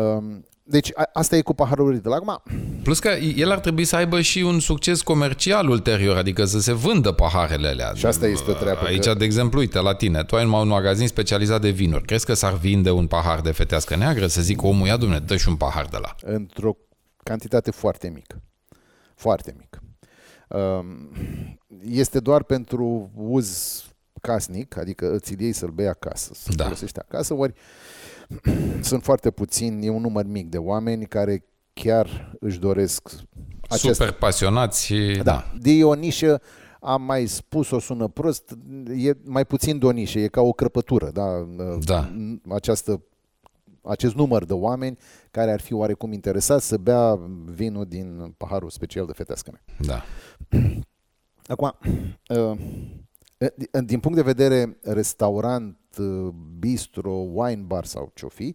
Um, Deci a- asta e cu paharul de la acum. Plus că el ar trebui să aibă și un succes comercial ulterior, adică să se vândă paharele alea. Și asta este o treabă, Aici, că- de exemplu, uite, la tine, tu ai un un magazin specializat de vinuri. Crezi că s-ar vinde un pahar de fetească neagră? Să zic omul, ia dumne, dă și un pahar de la. într-o cantitate foarte mică. Foarte mică. Um, Este doar pentru uz casnic, adică îți iei să-l bei acasă, să Da. folosești acasă, ori *clears throat* sunt foarte puțini, e un număr mic de oameni care chiar își doresc acest... Super pasionați și... Da. De e o nișă, am mai spus, o sună prost, e mai puțin de o nișă, e ca o crăpătură, da? Da. Această, acest număr de oameni care ar fi oarecum interesați să bea vinul din paharul special de fetească mea. da. *clears throat* Acum, uh, din punct de vedere restaurant, uh, bistro, wine bar sau ce-o fi,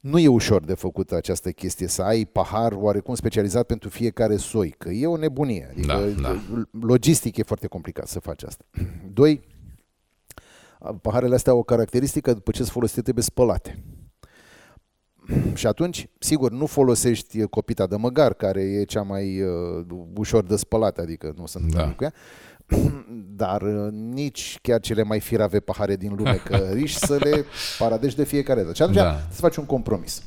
nu e ușor de făcut această chestie, să ai pahar oarecum specializat pentru fiecare soi, că e o nebunie. Adică Da, da. logistic e foarte complicat să faci asta. *clears throat* Doi, paharele astea au o caracteristică, după ce sunt folosite, trebuie spălate. Și atunci, sigur, nu folosești copita de măgar, care e cea mai uh, ușor de spălat, adică nu sunt Da. da. cu ea, *clears throat* dar uh, nici chiar cele mai firave pahare din lume, că *laughs* riști să le paradești de fiecare dată. Și atunci Da. da. să faci un compromis.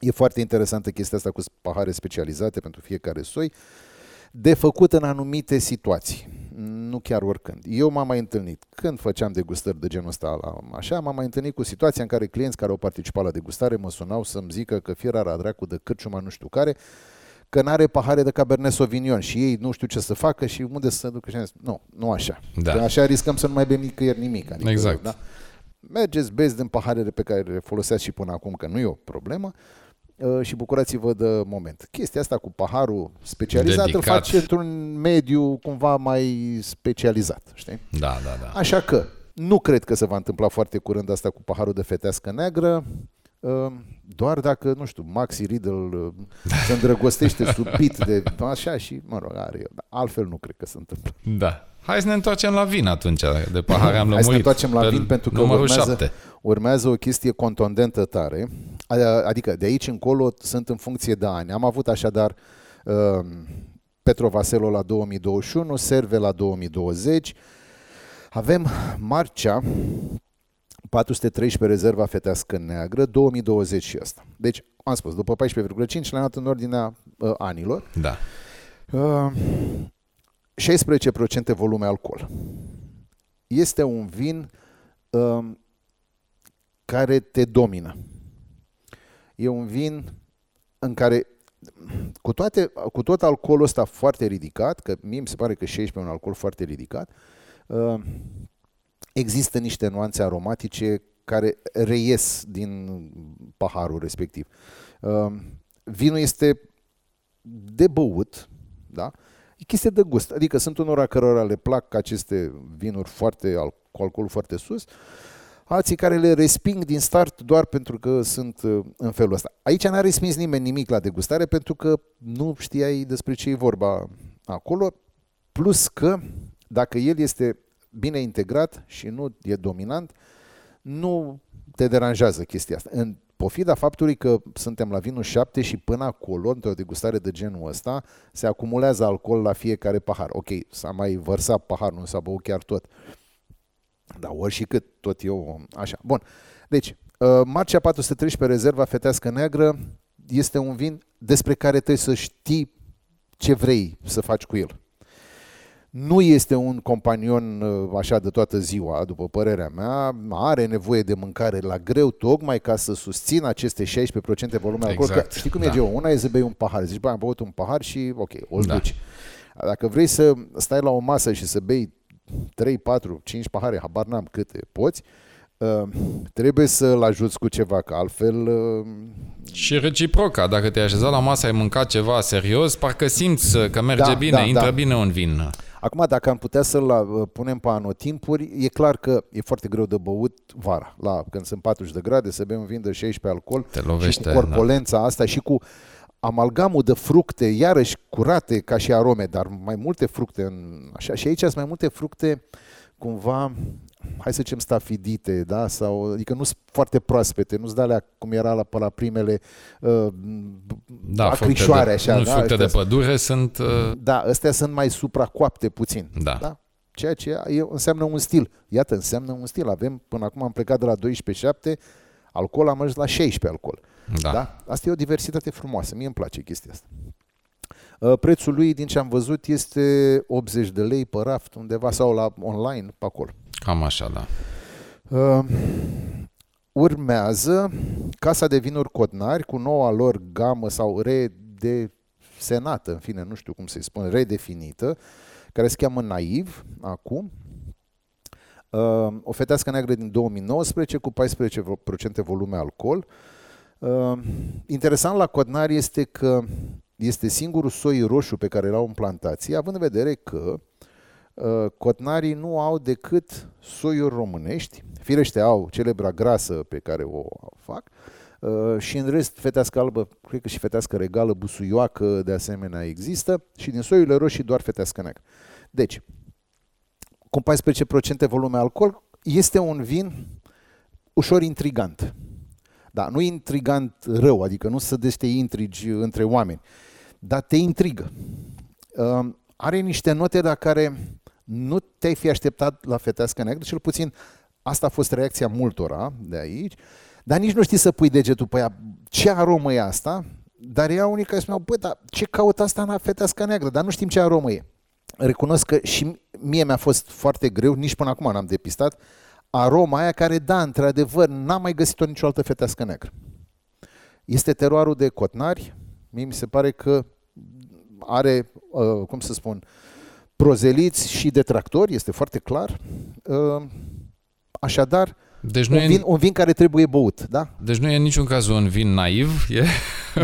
E foarte interesantă chestia asta cu pahare specializate pentru fiecare soi, de făcut în anumite situații, nu chiar oricând. Eu m-am mai întâlnit, când făceam degustări de genul ăsta, la, așa, m-am mai întâlnit cu situația în care clienți care au participat la degustare mă sunau să-mi zică că fiera dracu de cârciuma nu știu care, că n-are pahare de Cabernet Sauvignon și ei nu știu ce să facă și unde să se ducă și am zis, nu, nu așa. Da. Că așa riscăm să nu mai bem nicăieri nimic. Adică, Exact. Da? Mergeți, beți din paharele pe care le foloseați și până acum, că nu e o problemă, uh, și bucurați-vă de moment. Chestia asta cu paharul specializat Dedicat. îl faci într-un mediu cumva mai specializat, știi? Da, da, da. Așa că nu cred că se va întâmpla foarte curând asta cu paharul de fetească neagră, uh, doar dacă, nu știu, Maxi Riddle uh, se îndrăgostește *laughs* subit de așa și, mă rog, are el. Dar Altfel nu cred că se întâmplă. Da. Hai să ne întoarcem la vin atunci, de pahare am lămurit. Hai să ne întoarcem la Pe vin pentru că numărul urmează, șapte. urmează o chestie contondentă tare. A- Adică de aici încolo sunt în funcție de ani. Am avut așadar uh, Petro Vaselo la 2021, Serve la 2020. Avem Marcea 413 rezerva fetească neagră, 2020 și asta. Deci, am spus, după 14,5 le-am dat în ordinea uh, anilor. Da. Uh, 16% volume alcool. Este un vin uh, care te domină. E un vin în care, cu, toate, cu tot alcoolul ăsta foarte ridicat, că mie mi se pare că 16 e un alcool foarte ridicat, uh, există niște nuanțe aromatice care reies din paharul respectiv. Uh, vinul este de băut, da? E chestie de gust. Adică sunt unora cărora le plac aceste vinuri foarte, al- cu alcool foarte sus, alții care le resping din start doar pentru că sunt uh, în felul ăsta. Aici n-a respins nimeni nimic la degustare pentru că nu știai despre ce e vorba acolo, plus că dacă el este bine integrat și nu e dominant, nu te deranjează chestia asta. În pofida faptului că suntem la vinul 7 și până acolo, într-o degustare de genul ăsta, se acumulează alcool la fiecare pahar. Ok, s-a mai vărsat paharul, nu s-a băut chiar tot. Dar ori și cât, tot eu, așa. Bun. Deci, uh, Marcea 413 rezerva fetească neagră este un vin despre care trebuie să știi ce vrei să faci cu el. Nu este un companion uh, așa de toată ziua, după părerea mea, are nevoie de mâncare la greu, tocmai ca să susțină aceste 16% volume alcool. Exact, Că, știi cum da. e, Geo? Una e să bei un pahar, zici, bă, am băut un pahar și ok, o Da. duci. Dacă vrei să stai la o masă și să bei 3, 4, 5 pahare, habar n-am câte poți, Uh, trebuie să-l ajuți cu ceva, că altfel... Uh, și reciproca, dacă te-ai așezat la masă, ai mâncat ceva serios, parcă simți că merge da, bine, da, intră da. bine un vin. Acum, dacă am putea să-l uh, punem pe anotimpuri, e clar că e foarte greu de băut vara, la, când sunt 40 de grade, să bem un vin de 16 alcool Te lovește, și cu corpolența da. asta și cu amalgamul de fructe, iarăși curate ca și arome, dar mai multe fructe în, așa, și aici sunt mai multe fructe cumva hai să zicem, stafidite, da? Sau, adică nu sunt foarte proaspete, nu sunt alea cum era la, pe la primele uh, da, acrișoare, așa. Nu, da? fructe de pădure sunt... Uh... Da, astea sunt mai supracoapte puțin. Da. da? Ceea ce e, înseamnă un stil. Iată, înseamnă un stil. Avem, până acum am plecat de la 12-7, alcool am ajuns la 16 alcool. Da. da. Asta e o diversitate frumoasă. Mie îmi place chestia asta. Uh, prețul lui, din ce am văzut, este 80 de lei pe raft undeva sau la online pe acolo. Cam așa, da. Uh, urmează Casa de Vinuri Cotnari cu noua lor gamă sau redesenată, în fine, nu știu cum să-i spun, redefinită, care se cheamă Naiv acum. Uh, o fetească neagră din 2019 cu 14% volume alcool. Uh, interesant la Cotnari este că este singurul soi roșu pe care l-au în plantație, având în vedere că uh, cotnarii nu au decât soiuri românești, firește au celebra grasă pe care o fac, uh, și în rest fetească albă, cred că și fetească regală, busuioacă de asemenea există și din soiurile roșii doar fetească neagră. Deci, cu 14% volume alcool, este un vin ușor intrigant. Da, nu intrigant rău, adică nu să dește intrigi între oameni, dar te intrigă. Uh, are niște note la care nu te-ai fi așteptat la fetească neagră, cel puțin asta a fost reacția multora de aici, dar nici nu știi să pui degetul pe ea. Ce aromă e asta? Dar ea unii care spuneau, băi, dar ce caută asta în fetească neagră? Dar nu știm ce aromă e. Recunosc că și mie mi-a fost foarte greu, nici până acum n-am depistat, aroma aia care, da, într-adevăr, n-am mai găsit-o nicio altă fetească neagră. Este teroarul de cotnari. Mie mi se pare că are, uh, cum să spun, prozeliți și detractori, este foarte clar. Uh, așadar, deci nu un, vin, e... un vin care trebuie băut, da? Deci nu e în niciun caz un vin naiv, e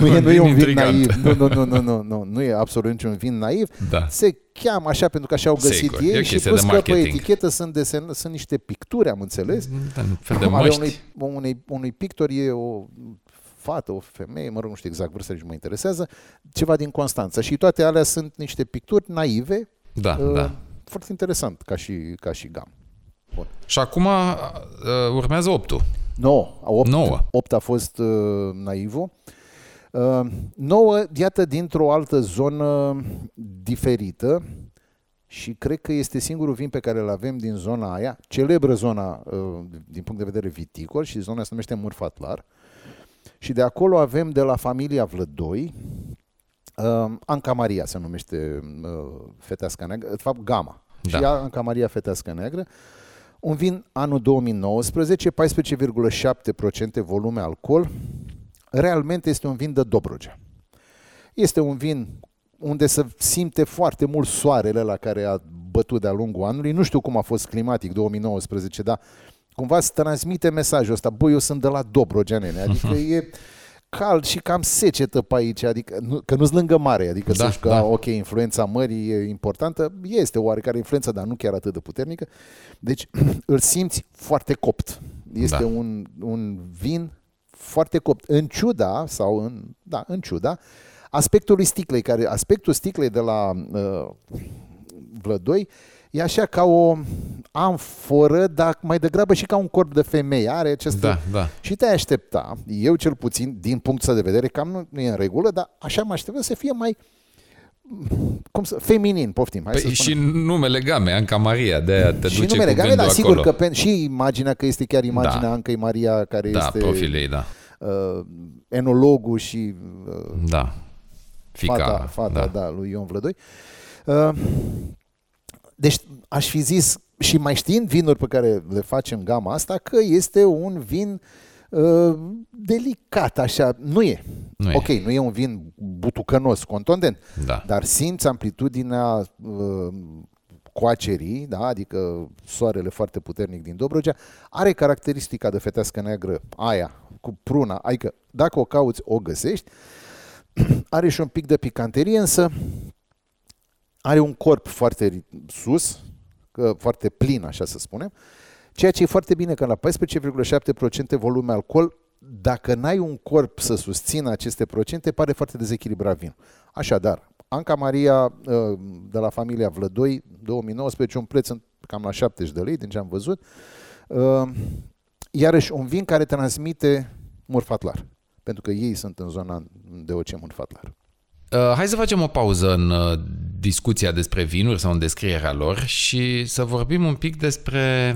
nu e, nu e un vin naiv. Nu, nu, nu, nu, nu, *laughs* nu, nu e absolut niciun vin naiv. Da. Se cheamă așa pentru că așa au găsit Sigur, ei și plus că pe etichetă sunt, desen, sunt niște picturi, am înțeles. Da, un fel de măști. unui, unui, unui pictor e o fată, o femeie, mă rog, nu știu exact vârsta, nici mă interesează, ceva din Constanța. Și toate alea sunt niște picturi naive. Da, uh, da. Foarte interesant ca și, ca și gam. Bun. Și acum uh, urmează 8 9. 8, 9. 8 a fost uh, naivul. Uh, 9, iată, dintr-o altă zonă diferită și cred că este singurul vin pe care îl avem din zona aia, celebră zona uh, din punct de vedere viticol și zona se numește Murfatlar. Și de acolo avem de la familia Vlădoi, uh, Anca Maria se numește uh, fetească neagră, de fapt Gama. Da. Și Anca Maria fetească neagră. Un vin anul 2019, 14,7% volume alcool. Realmente este un vin de Dobrogea. Este un vin unde se simte foarte mult soarele la care a bătut de-a lungul anului. Nu știu cum a fost climatic 2019, dar cumva îți transmite mesajul ăsta. Băi, eu sunt de la Dobrogea, nene. Adică *laughs* e cald și cam secetă pe aici, adică nu, că nu-s lângă mare, adică da, să că, da. ok, influența mării e importantă, este oarecare influență, dar nu chiar atât de puternică. Deci *clears throat* îl simți foarte copt. Este da. un, un vin foarte copt. În ciuda, sau în, da, în ciuda, aspectului sticlei, care aspectul sticlei de la uh, Vlădoi e așa ca o amforă, dar mai degrabă și ca un corp de femeie. Are acest da, da. Și te aștepta, eu cel puțin, din punctul de vedere, cam nu, nu e în regulă, dar așa mă așteptam să fie mai cum să, feminin, poftim. Hai păi să și numele Game, Anca Maria, de aia te și duce numele cu Game, dar sigur că pe, și imaginea că este chiar imaginea da. Ancăi Maria care da, este profilei, da. Uh, enologul și uh, da. Fica, fata, fata da. da, lui Ion Vlădoi. Uh, deci aș fi zis, și mai știind vinuri pe care le facem gama asta, că este un vin uh, delicat, așa. Nu e. Nu ok, e. nu e un vin butucănos, contondent, da. dar simți amplitudinea uh, coacerii, da? adică soarele foarte puternic din Dobrogea, are caracteristica de fetească neagră, aia, cu pruna, adică dacă o cauți, o găsești, *clears throat* are și un pic de picanterie, însă are un corp foarte sus, foarte plin, așa să spunem, ceea ce e foarte bine că la 14,7% volume alcool, dacă n-ai un corp să susțină aceste procente, pare foarte dezechilibrat vin. Așadar, Anca Maria uh, de la familia Vlădoi, 2019, un preț cam la 70 de lei, din ce am văzut. Uh, iarăși, un vin care transmite murfatlar, pentru că ei sunt în zona de OC murfatlar. Uh, hai să facem o pauză în uh, discuția despre vinuri sau în descrierea lor și să vorbim un pic despre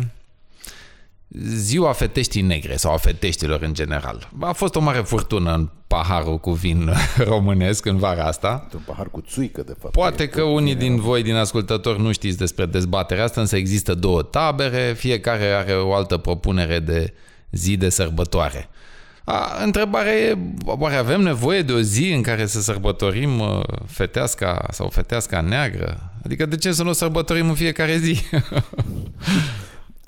ziua feteștii negre sau a feteștilor în general. A fost o mare furtună în paharul cu vin *laughs* românesc în vara asta. Un pahar cu țuică, de fapt. Poate că unii din voi, din ascultători, nu știți despre dezbaterea asta, însă există două tabere, fiecare are o altă propunere de zi de sărbătoare. A, întrebarea e, oare avem nevoie de o zi în care să sărbătorim uh, feteasca sau feteasca neagră? Adică de ce să nu o sărbătorim în fiecare zi?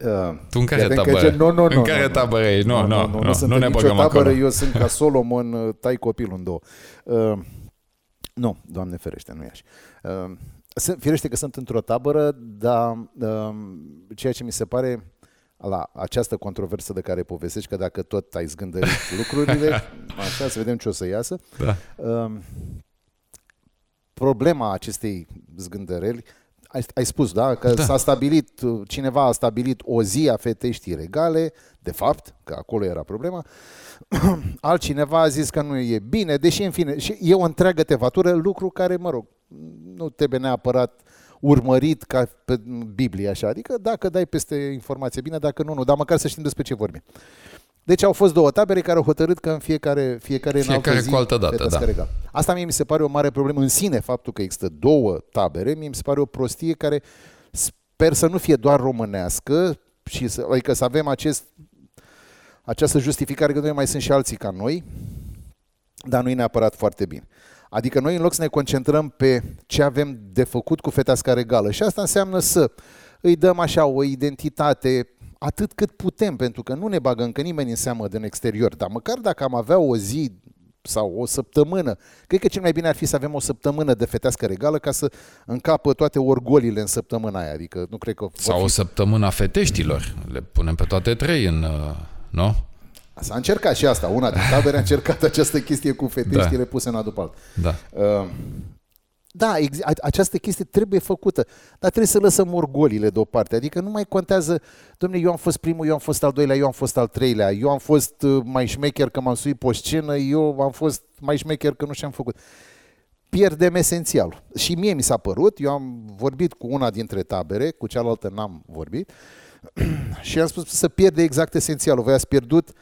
Uh, tu în care tabără? Nu, nu, nu. În care tabără e? Nu, nu, nu, nu, nu, nu ne băgăm tabără, Eu sunt ca Solomon, uh, tai copilul în două. Uh, nu, Doamne ferește, nu e așa. Uh, firește că sunt într-o tabără, dar uh, ceea ce mi se pare la această controversă de care povestești, că dacă tot ai zgândărit *laughs* lucrurile, așa, să vedem ce o să iasă. Da. Uh, problema acestei zgândăreli ai, ai spus, da? Că da. s-a stabilit, cineva a stabilit o zi a feteștii regale, de fapt, că acolo era problema, *clears throat* altcineva a zis că nu e bine, deși, în fine, și e o întreagă tevatură, lucru care, mă rog, nu trebuie neapărat urmărit ca pe Biblie, așa. Adică dacă dai peste informație bine, dacă nu, nu, dar măcar să știm despre ce vorbim. Deci au fost două tabere care au hotărât că în fiecare, fiecare, fiecare în altă zi, cu altă dată, da. Regal. Asta mie mi se pare o mare problemă în sine, faptul că există două tabere, mie mi se pare o prostie care sper să nu fie doar românească, și să, adică să avem acest, această justificare că noi mai sunt și alții ca noi, dar nu e neapărat foarte bine. Adică noi în loc să ne concentrăm pe ce avem de făcut cu feteasca regală și asta înseamnă să îi dăm așa o identitate atât cât putem, pentru că nu ne bagă încă nimeni în seamă din exterior, dar măcar dacă am avea o zi sau o săptămână, cred că cel mai bine ar fi să avem o săptămână de fetească regală ca să încapă toate orgolile în săptămâna aia, adică nu cred că... Sau fi... o săptămână a feteștilor, le punem pe toate trei în... Uh, nu? S-a încercat și asta, una din tabere a încercat această chestie cu feteștile da. puse una după alta. Da. Uh, da, această chestie trebuie făcută, dar trebuie să lăsăm orgolile deoparte. Adică nu mai contează, domnule, eu am fost primul, eu am fost al doilea, eu am fost al treilea, eu am fost uh, mai șmecher că m-am suit pe o scenă, eu am fost mai șmecher că nu și-am făcut. Pierdem esențial. Și mie mi s-a părut, eu am vorbit cu una dintre tabere, cu cealaltă n-am vorbit, *clears throat* și am spus să pierde exact esențialul. Voi ați pierdut uh,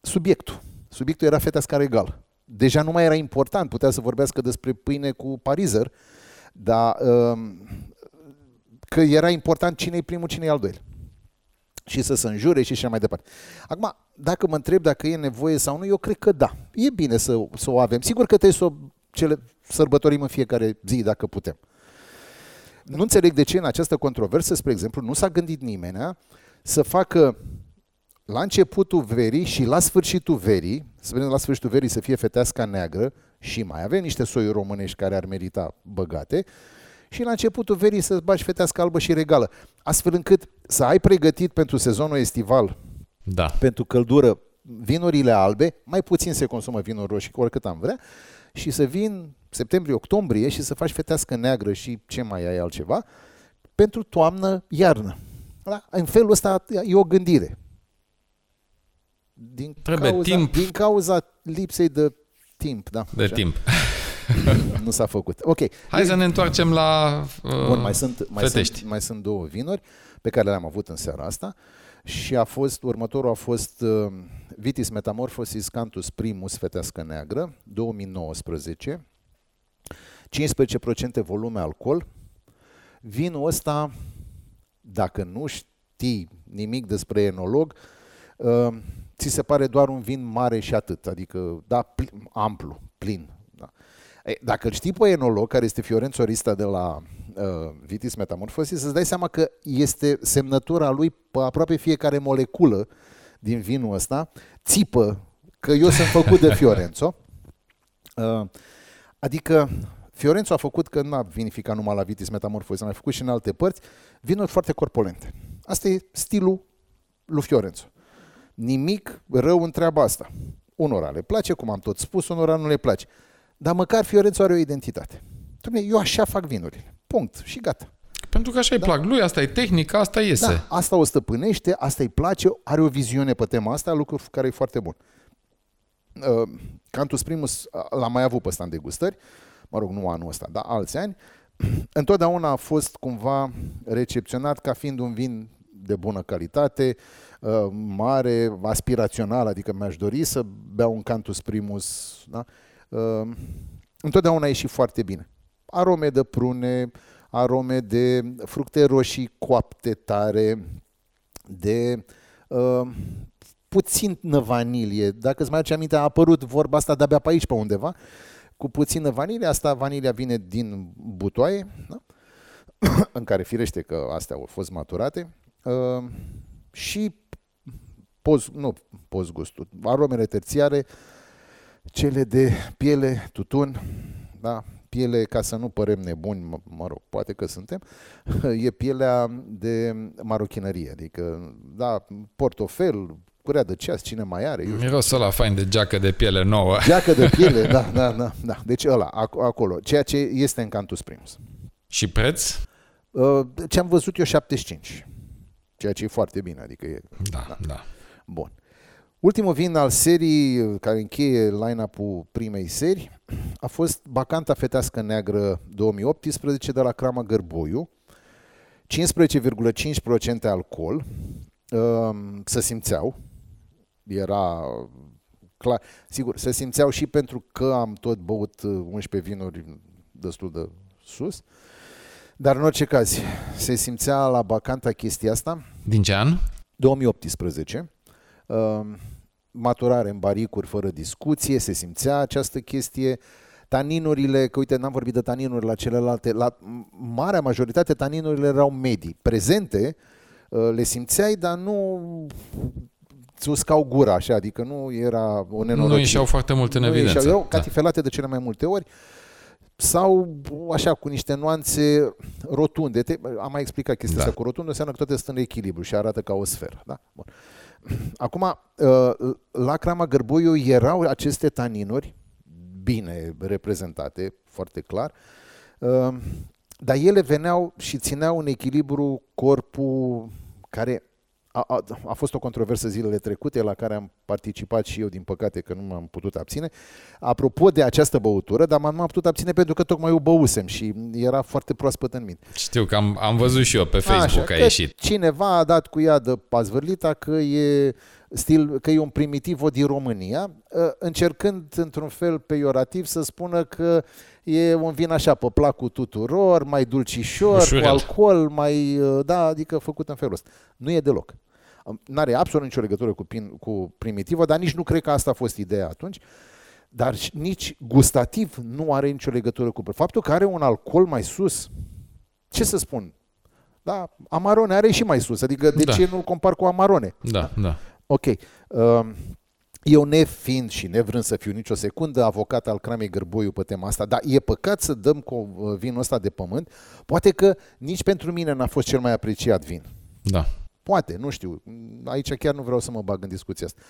subiectul. Subiectul era feta scară egală deja nu mai era important, putea să vorbească despre pâine cu parizer, dar um, că era important cine e primul, cine e al doilea. Și să se înjure și așa mai departe. Acum, dacă mă întreb dacă e nevoie sau nu, eu cred că da. E bine să, să o avem. Sigur că trebuie să o cele, sărbătorim în fiecare zi, dacă putem. Nu înțeleg de ce în această controversă, spre exemplu, nu s-a gândit nimeni să facă la începutul verii și la sfârșitul verii, să vedem la sfârșitul verii să fie feteasca neagră și mai avem niște soiuri românești care ar merita băgate, și la începutul verii să-ți bagi fetească albă și regală, astfel încât să ai pregătit pentru sezonul estival, da. pentru căldură, vinurile albe, mai puțin se consumă vinuri roșii, oricât am vrea, și să vin septembrie-octombrie și să faci fetească neagră și ce mai ai altceva, pentru toamnă-iarnă. Da? În felul ăsta e o gândire. Din Trebuie cauza, timp. Din cauza lipsei de timp, da. De așa? timp. *laughs* nu s-a făcut. Ok. Hai să ne întoarcem la uh, Bun, mai sunt, mai, sunt, mai sunt două vinuri pe care le-am avut în seara asta și a fost, următorul a fost uh, Vitis Metamorphosis Cantus Primus Fetească Neagră, 2019, 15% volume alcool. Vinul ăsta, dacă nu știi nimic despre enolog, uh, ți se pare doar un vin mare și atât, adică, da, plin, amplu, plin. Da. Ei, dacă îl știi pe enolog, care este Fiorenzo Rista de la uh, Vitis Metamorphosis, îți dai seama că este semnătura lui pe aproape fiecare moleculă din vinul ăsta, țipă că eu sunt făcut de Fiorenzo. *laughs* Uh, adică Fiorenzo a făcut, că n-a vinificat numai la Vitis Metamorphosis, a făcut și în alte părți, vinuri foarte corpulente. Asta e stilul lui Fiorenzo. Nimic rău în treaba asta. Unora le place, cum am tot spus, unora nu le place. Dar măcar Fiorenzo are o identitate. Dom'le, eu așa fac vinurile. Punct. Și gata. Pentru că așa îi Da. plac lui, asta e tehnica, asta iese. Da, asta o stăpânește, asta îi place, are o viziune pe tema asta, lucru care e foarte bun. Uh, Cantus Primus uh, l-am mai avut pe ăsta în degustări, mă rog, nu anul ăsta, dar alți ani. *clears throat* Întotdeauna a fost cumva recepționat ca fiind un vin de bună calitate, uh, mare, aspirațional, adică mi-aș dori să beau un Cantus Primus. Da? Uh, Întotdeauna a ieșit foarte bine. Arome de prune, arome de fructe roșii coapte tare, de uh, puțin vanilie. Dacă îți mai aduce aminte, a apărut vorba asta de-abia pe aici, pe undeva, cu puțină vanilie. Asta, vanilia vine din butoaie, da? *coughs* în care firește că astea au fost maturate. Uh, și post, nu post gustul, aromele terțiare, cele de piele, tutun, da? piele, ca să nu părem nebuni, mă, mă rog, poate că suntem, *laughs* e pielea de marochinărie, adică, da, portofel, curea de ceas, cine mai are, eu știu. Miros ăla fain de geacă de piele nouă. *laughs* Geacă de piele, da, *laughs* da, da, da. Deci ăla, ac- acolo, ceea ce este în Cantus Primus. Și preț? Uh, Ce am văzut eu 75, ceea ce e foarte bine, adică e Da, da. Bun. Ultimul vin al serii care încheie line-up-ul primei seri a fost Bacanta Fetească Neagră 2018 de la Crama Gărboiu. 15,5% alcool. Um, Se simțeau. Era clar. Sigur, se simțeau și pentru că am tot băut uh, 11 vinuri destul de sus. Dar în orice caz, se simțea la Bacanta chestia asta. Din ce an? 2018, uh, maturare în baricuri fără discuție, se simțea această chestie, taninurile, că uite, n-am vorbit de taninuri la celelalte, la marea majoritate taninurile erau medii, prezente, uh, le simțeai, dar nu ți uscau gura așa, adică nu era o nenorocire. Nu ieșeau foarte mult în Nu evidență. ieșeau, erau Da. catifelate de cele mai multe ori sau așa cu niște nuanțe rotunde. Te, am mai explicat chestia Da. asta cu rotundă, înseamnă că toate sunt în echilibru și arată ca o sferă. Da? Bun. Acum, uh, la crama gărboiu erau aceste taninuri bine reprezentate, foarte clar, uh, dar ele veneau și țineau în echilibru corpul care a, a, a fost o controversă zilele trecute la care am participat și eu, din păcate, că nu m-am putut abține. Apropo de această băutură, dar m-am m-am putut abține pentru că tocmai o băusem și era foarte proaspăt în minte. Știu că am, am văzut și eu pe Facebook că a că ieșit. cineva a dat cu ea de pazvârlita că e stil, că e un primitiv din România, ă, încercând într-un fel peiorativ să spună că e un vin așa pe placul tuturor, mai dulcișor, Ușurel. cu alcool, mai, ă, da, adică făcut în felul ăsta. Nu e deloc. N-are absolut nicio legătură cu, pin, cu primitivă, dar nici nu cred că asta a fost ideea atunci. Dar și- nici gustativ nu are nicio legătură cu faptul că are un alcool mai sus. Ce să spun? Da, Amarone are și mai sus, adică de Da. ce nu-l compar cu Amarone? Da, da. Ok. Um, Eu nefiind și nevrând să fiu nicio secundă avocat al cramei Gărboiu pe tema asta, dar e păcat să dăm cu uh, vinul ăsta de pământ. Poate că nici pentru mine n-a fost cel mai apreciat vin. Da. Poate, nu știu. Aici chiar nu vreau să mă bag în discuția asta.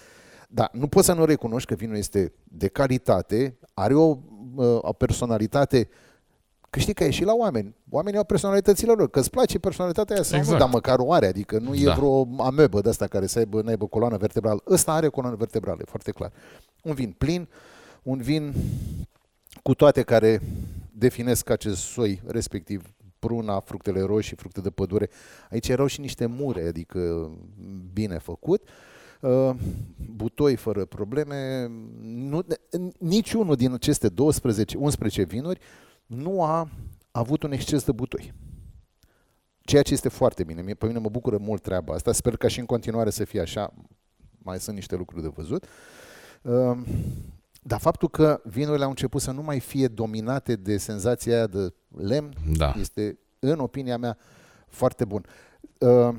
Dar nu pot să nu recunoști că vinul este de calitate, are o, uh, o personalitate Că știi că e și la oameni. Oamenii au personalitățile lor. Că îți place personalitatea aia sau Exact. nu, dar măcar o are. Adică nu e Da. vreo amebă de asta care să aibă, n-aibă coloană vertebrală. Ăsta are coloană vertebrală, e foarte clar. Un vin plin, un vin cu toate care definesc acest soi, respectiv pruna, fructele roșii, fructe de pădure. Aici erau și niște mure, adică bine făcut. Uh, Butoi fără probleme. Nu, niciunul din aceste 12, 11 vinuri nu a avut un exces de butoi. Ceea ce este foarte bine. Mie- Pe mine mă bucură mult treaba asta. Sper ca și în continuare să fie așa. Mai sunt niște lucruri de văzut. Uh, dar faptul că vinurile au început să nu mai fie dominate de senzația aia de lemn Da. este, în opinia mea, foarte bun. Uh,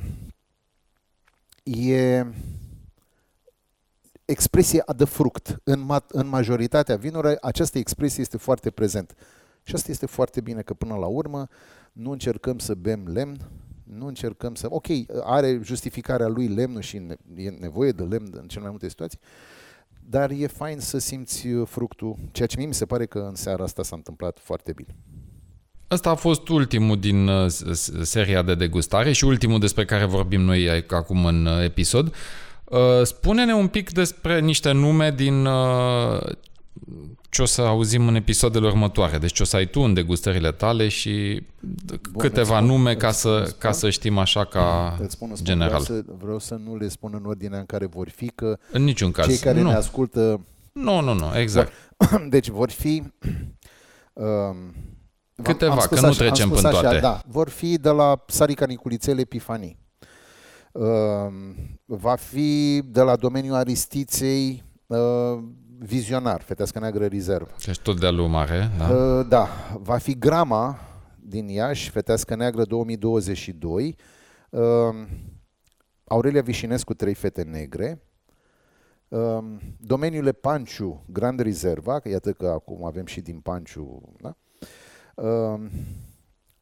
e expresia de fruct. În, ma- în majoritatea vinurilor, această expresie este foarte prezent. Și asta este foarte bine, că până la urmă nu încercăm să bem lemn, nu încercăm să... Ok, are justificarea lui lemnul și ne- e nevoie de lemn în cele mai multe situații, dar e fain să simți uh, fructul, ceea ce mie mi se pare că în seara asta s-a întâmplat foarte bine. Ăsta a fost ultimul din uh, s- s- seria de degustare și ultimul despre care vorbim noi ai- acum în uh, episod. Uh, Spune-ne un pic despre niște nume din uh, ce o să auzim în episoadele următoare. Deci ce o să ai tu în degustările tale și Bun, câteva îți spun- nume îți ca spun, să, îți ca spun. să știm așa ca Îți spun, îți spun general. Vreau, să, vreau să nu le spun în ordinea în care vor fi, că În niciun caz. cei care nu. ne ascultă nu, nu, nu, exact. *clears throat* Deci vor fi... *clears throat* Um, Câteva, am spus că nu așa, am trecem spus până așa, toate. Da, vor fi de la Sarica Niculițel Epifanii. Um, va fi de la domeniul Aristiței uh, Vizionar, Fetească Neagră Rezervă. Deci tot de-a lui mare, da? Uh, da, va fi Grama din Iași, Fetească Neagră 2022. Uh, Aurelia Vișinescu, Trei fete negre. Uh, domeniul Panciu, Grand Reserva, că iată că acum avem și din Panciu, da? Uh,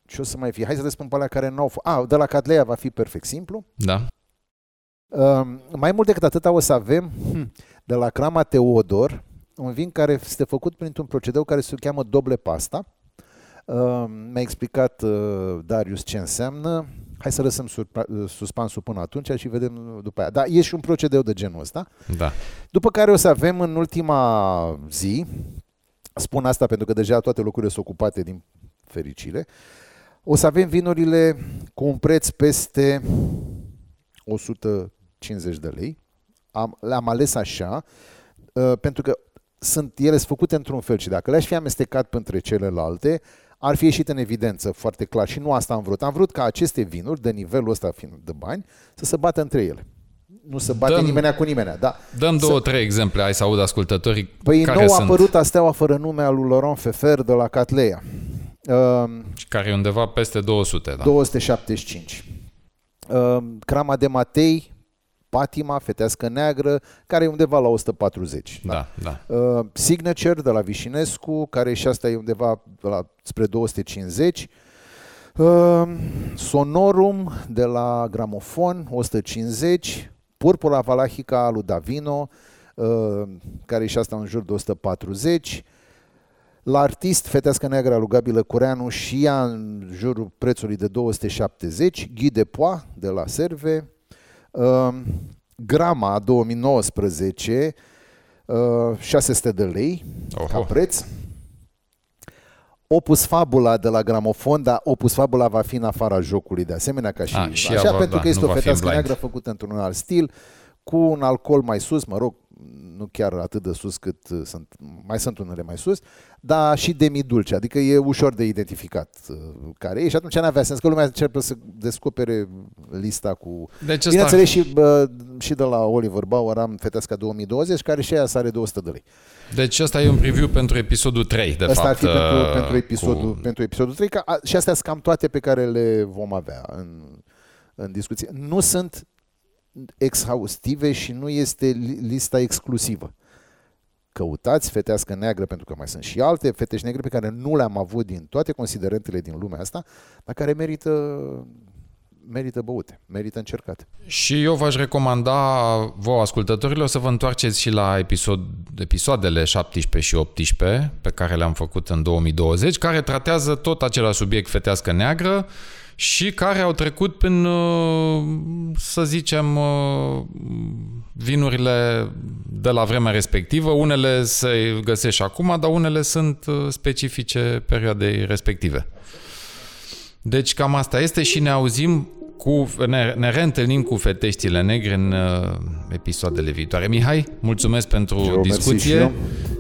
ce o să mai fie? Hai să le spun pe alea care n-au fost. Ah, de la Cadleia va fi perfect simplu. Da? Uh, mai mult decât atâta o să avem hm, de la Crama Teodor un vin care este făcut printr-un procedeu care se cheamă doble pasta. Uh, mi-a explicat uh, Darius ce înseamnă. Hai să lăsăm surpa- uh, suspansul până atunci și vedem după aia. Da, e și un procedeu de genul ăsta. Da. După care o să avem în ultima zi, spun asta pentru că deja toate locurile sunt ocupate din fericire, o să avem vinurile cu un preț peste 150 de lei. Am, le-am ales așa uh, pentru că sunt ele sunt făcute într-un fel și dacă le-aș fi amestecat între celelalte, ar fi ieșit în evidență foarte clar și nu asta am vrut. Am vrut ca aceste vinuri, de nivelul ăsta fiind de bani, să se bată între ele. Nu se bate Dăm- nimenea cu nimenea, da. Dăm Să- două, trei exemple, ai să aud ascultătorii Păi care nou a sunt apărut Asteaua fără nume al lui Laurent Fefer de la Catleia. Um, și care e undeva peste 200, da. 275. Um, Crama de Matei, Patima, Fetească Neagră, care e undeva la 140. Da, da. Uh, Signature de la Vișinescu, care și asta e undeva la, spre 250. Uh, Sonorum de la Gramofon, 150. Purpura Valahica a lui Davino, uh, care e și asta în jur de 140. La artist, Fetească Neagră a lui Gabi Lăcureanu și ea în jurul prețului de 270. Guy de Poix de la Serve. Uh, Grama 2019, uh, 600 de lei Oho. ca preț. Opus Fabula de la Gramofon, dar Opus Fabula va fi în afara jocului de asemenea ca și, Ah, și așa, ea va- pentru da, că este nu o va fi în fetească blind. neagră făcută într-un alt stil, cu un alcool mai sus, mă rog, nu chiar atât de sus cât uh, sunt, mai sunt unele mai sus, dar și demi-dulce, adică e ușor de identificat uh, care e și atunci n-avea sens că lumea începe să descopere lista cu... Deci ăsta, Bineînțeles și, bă, și de la Oliver Bauer am Feteasca 2020, care și aia sare 200 de lei. deci ăsta e un preview pentru episodul 3, de Asta fapt. ar fi pentru, uh, pentru, episodul, cu- pentru episodul 3 ca, a, și astea sunt cam toate pe care le vom avea în, în discuție. Nu sunt exhaustive și nu este li- lista exclusivă. Căutați fetească neagră, pentru că mai sunt și alte fete și negre pe care nu le-am avut din toate considerentele din lumea asta, dar care merită, merită băute, merită încercate. Și eu v-aș recomanda vouă ascultătorilor să vă întoarceți și la episod, episoadele 17 și 18 pe care le-am făcut în 2020, care tratează tot același subiect fetească neagră și care au trecut prin, uh, să zicem, uh, vinurile de la vremea respectivă. Unele se găsesc și acum, dar unele sunt uh, specifice perioadei respective. Deci cam asta este și ne auzim cu, ne, ne reîntâlnim cu feteștile negre în uh, episoadele viitoare. Mihai, mulțumesc pentru Eu, mersi și discuție.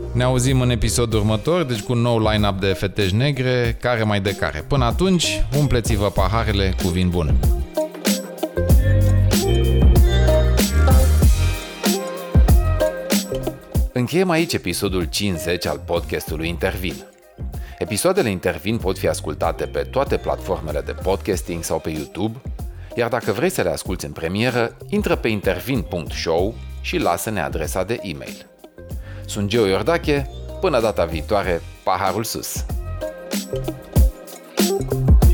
Eu. Ne auzim în episodul următor, deci cu un nou line-up de fetești negre, care mai de care. Până atunci, umpleți-vă paharele cu vin bun. Încheiem aici episodul 50 al podcastului Intervin. Episoadele Intervin pot fi ascultate pe toate platformele de podcasting sau pe YouTube, iar dacă vrei să le asculti în premieră, intră pe intervin.show și lasă-ne adresa de e-mail. Sunt Geo Iordache, până data viitoare, paharul sus! thank you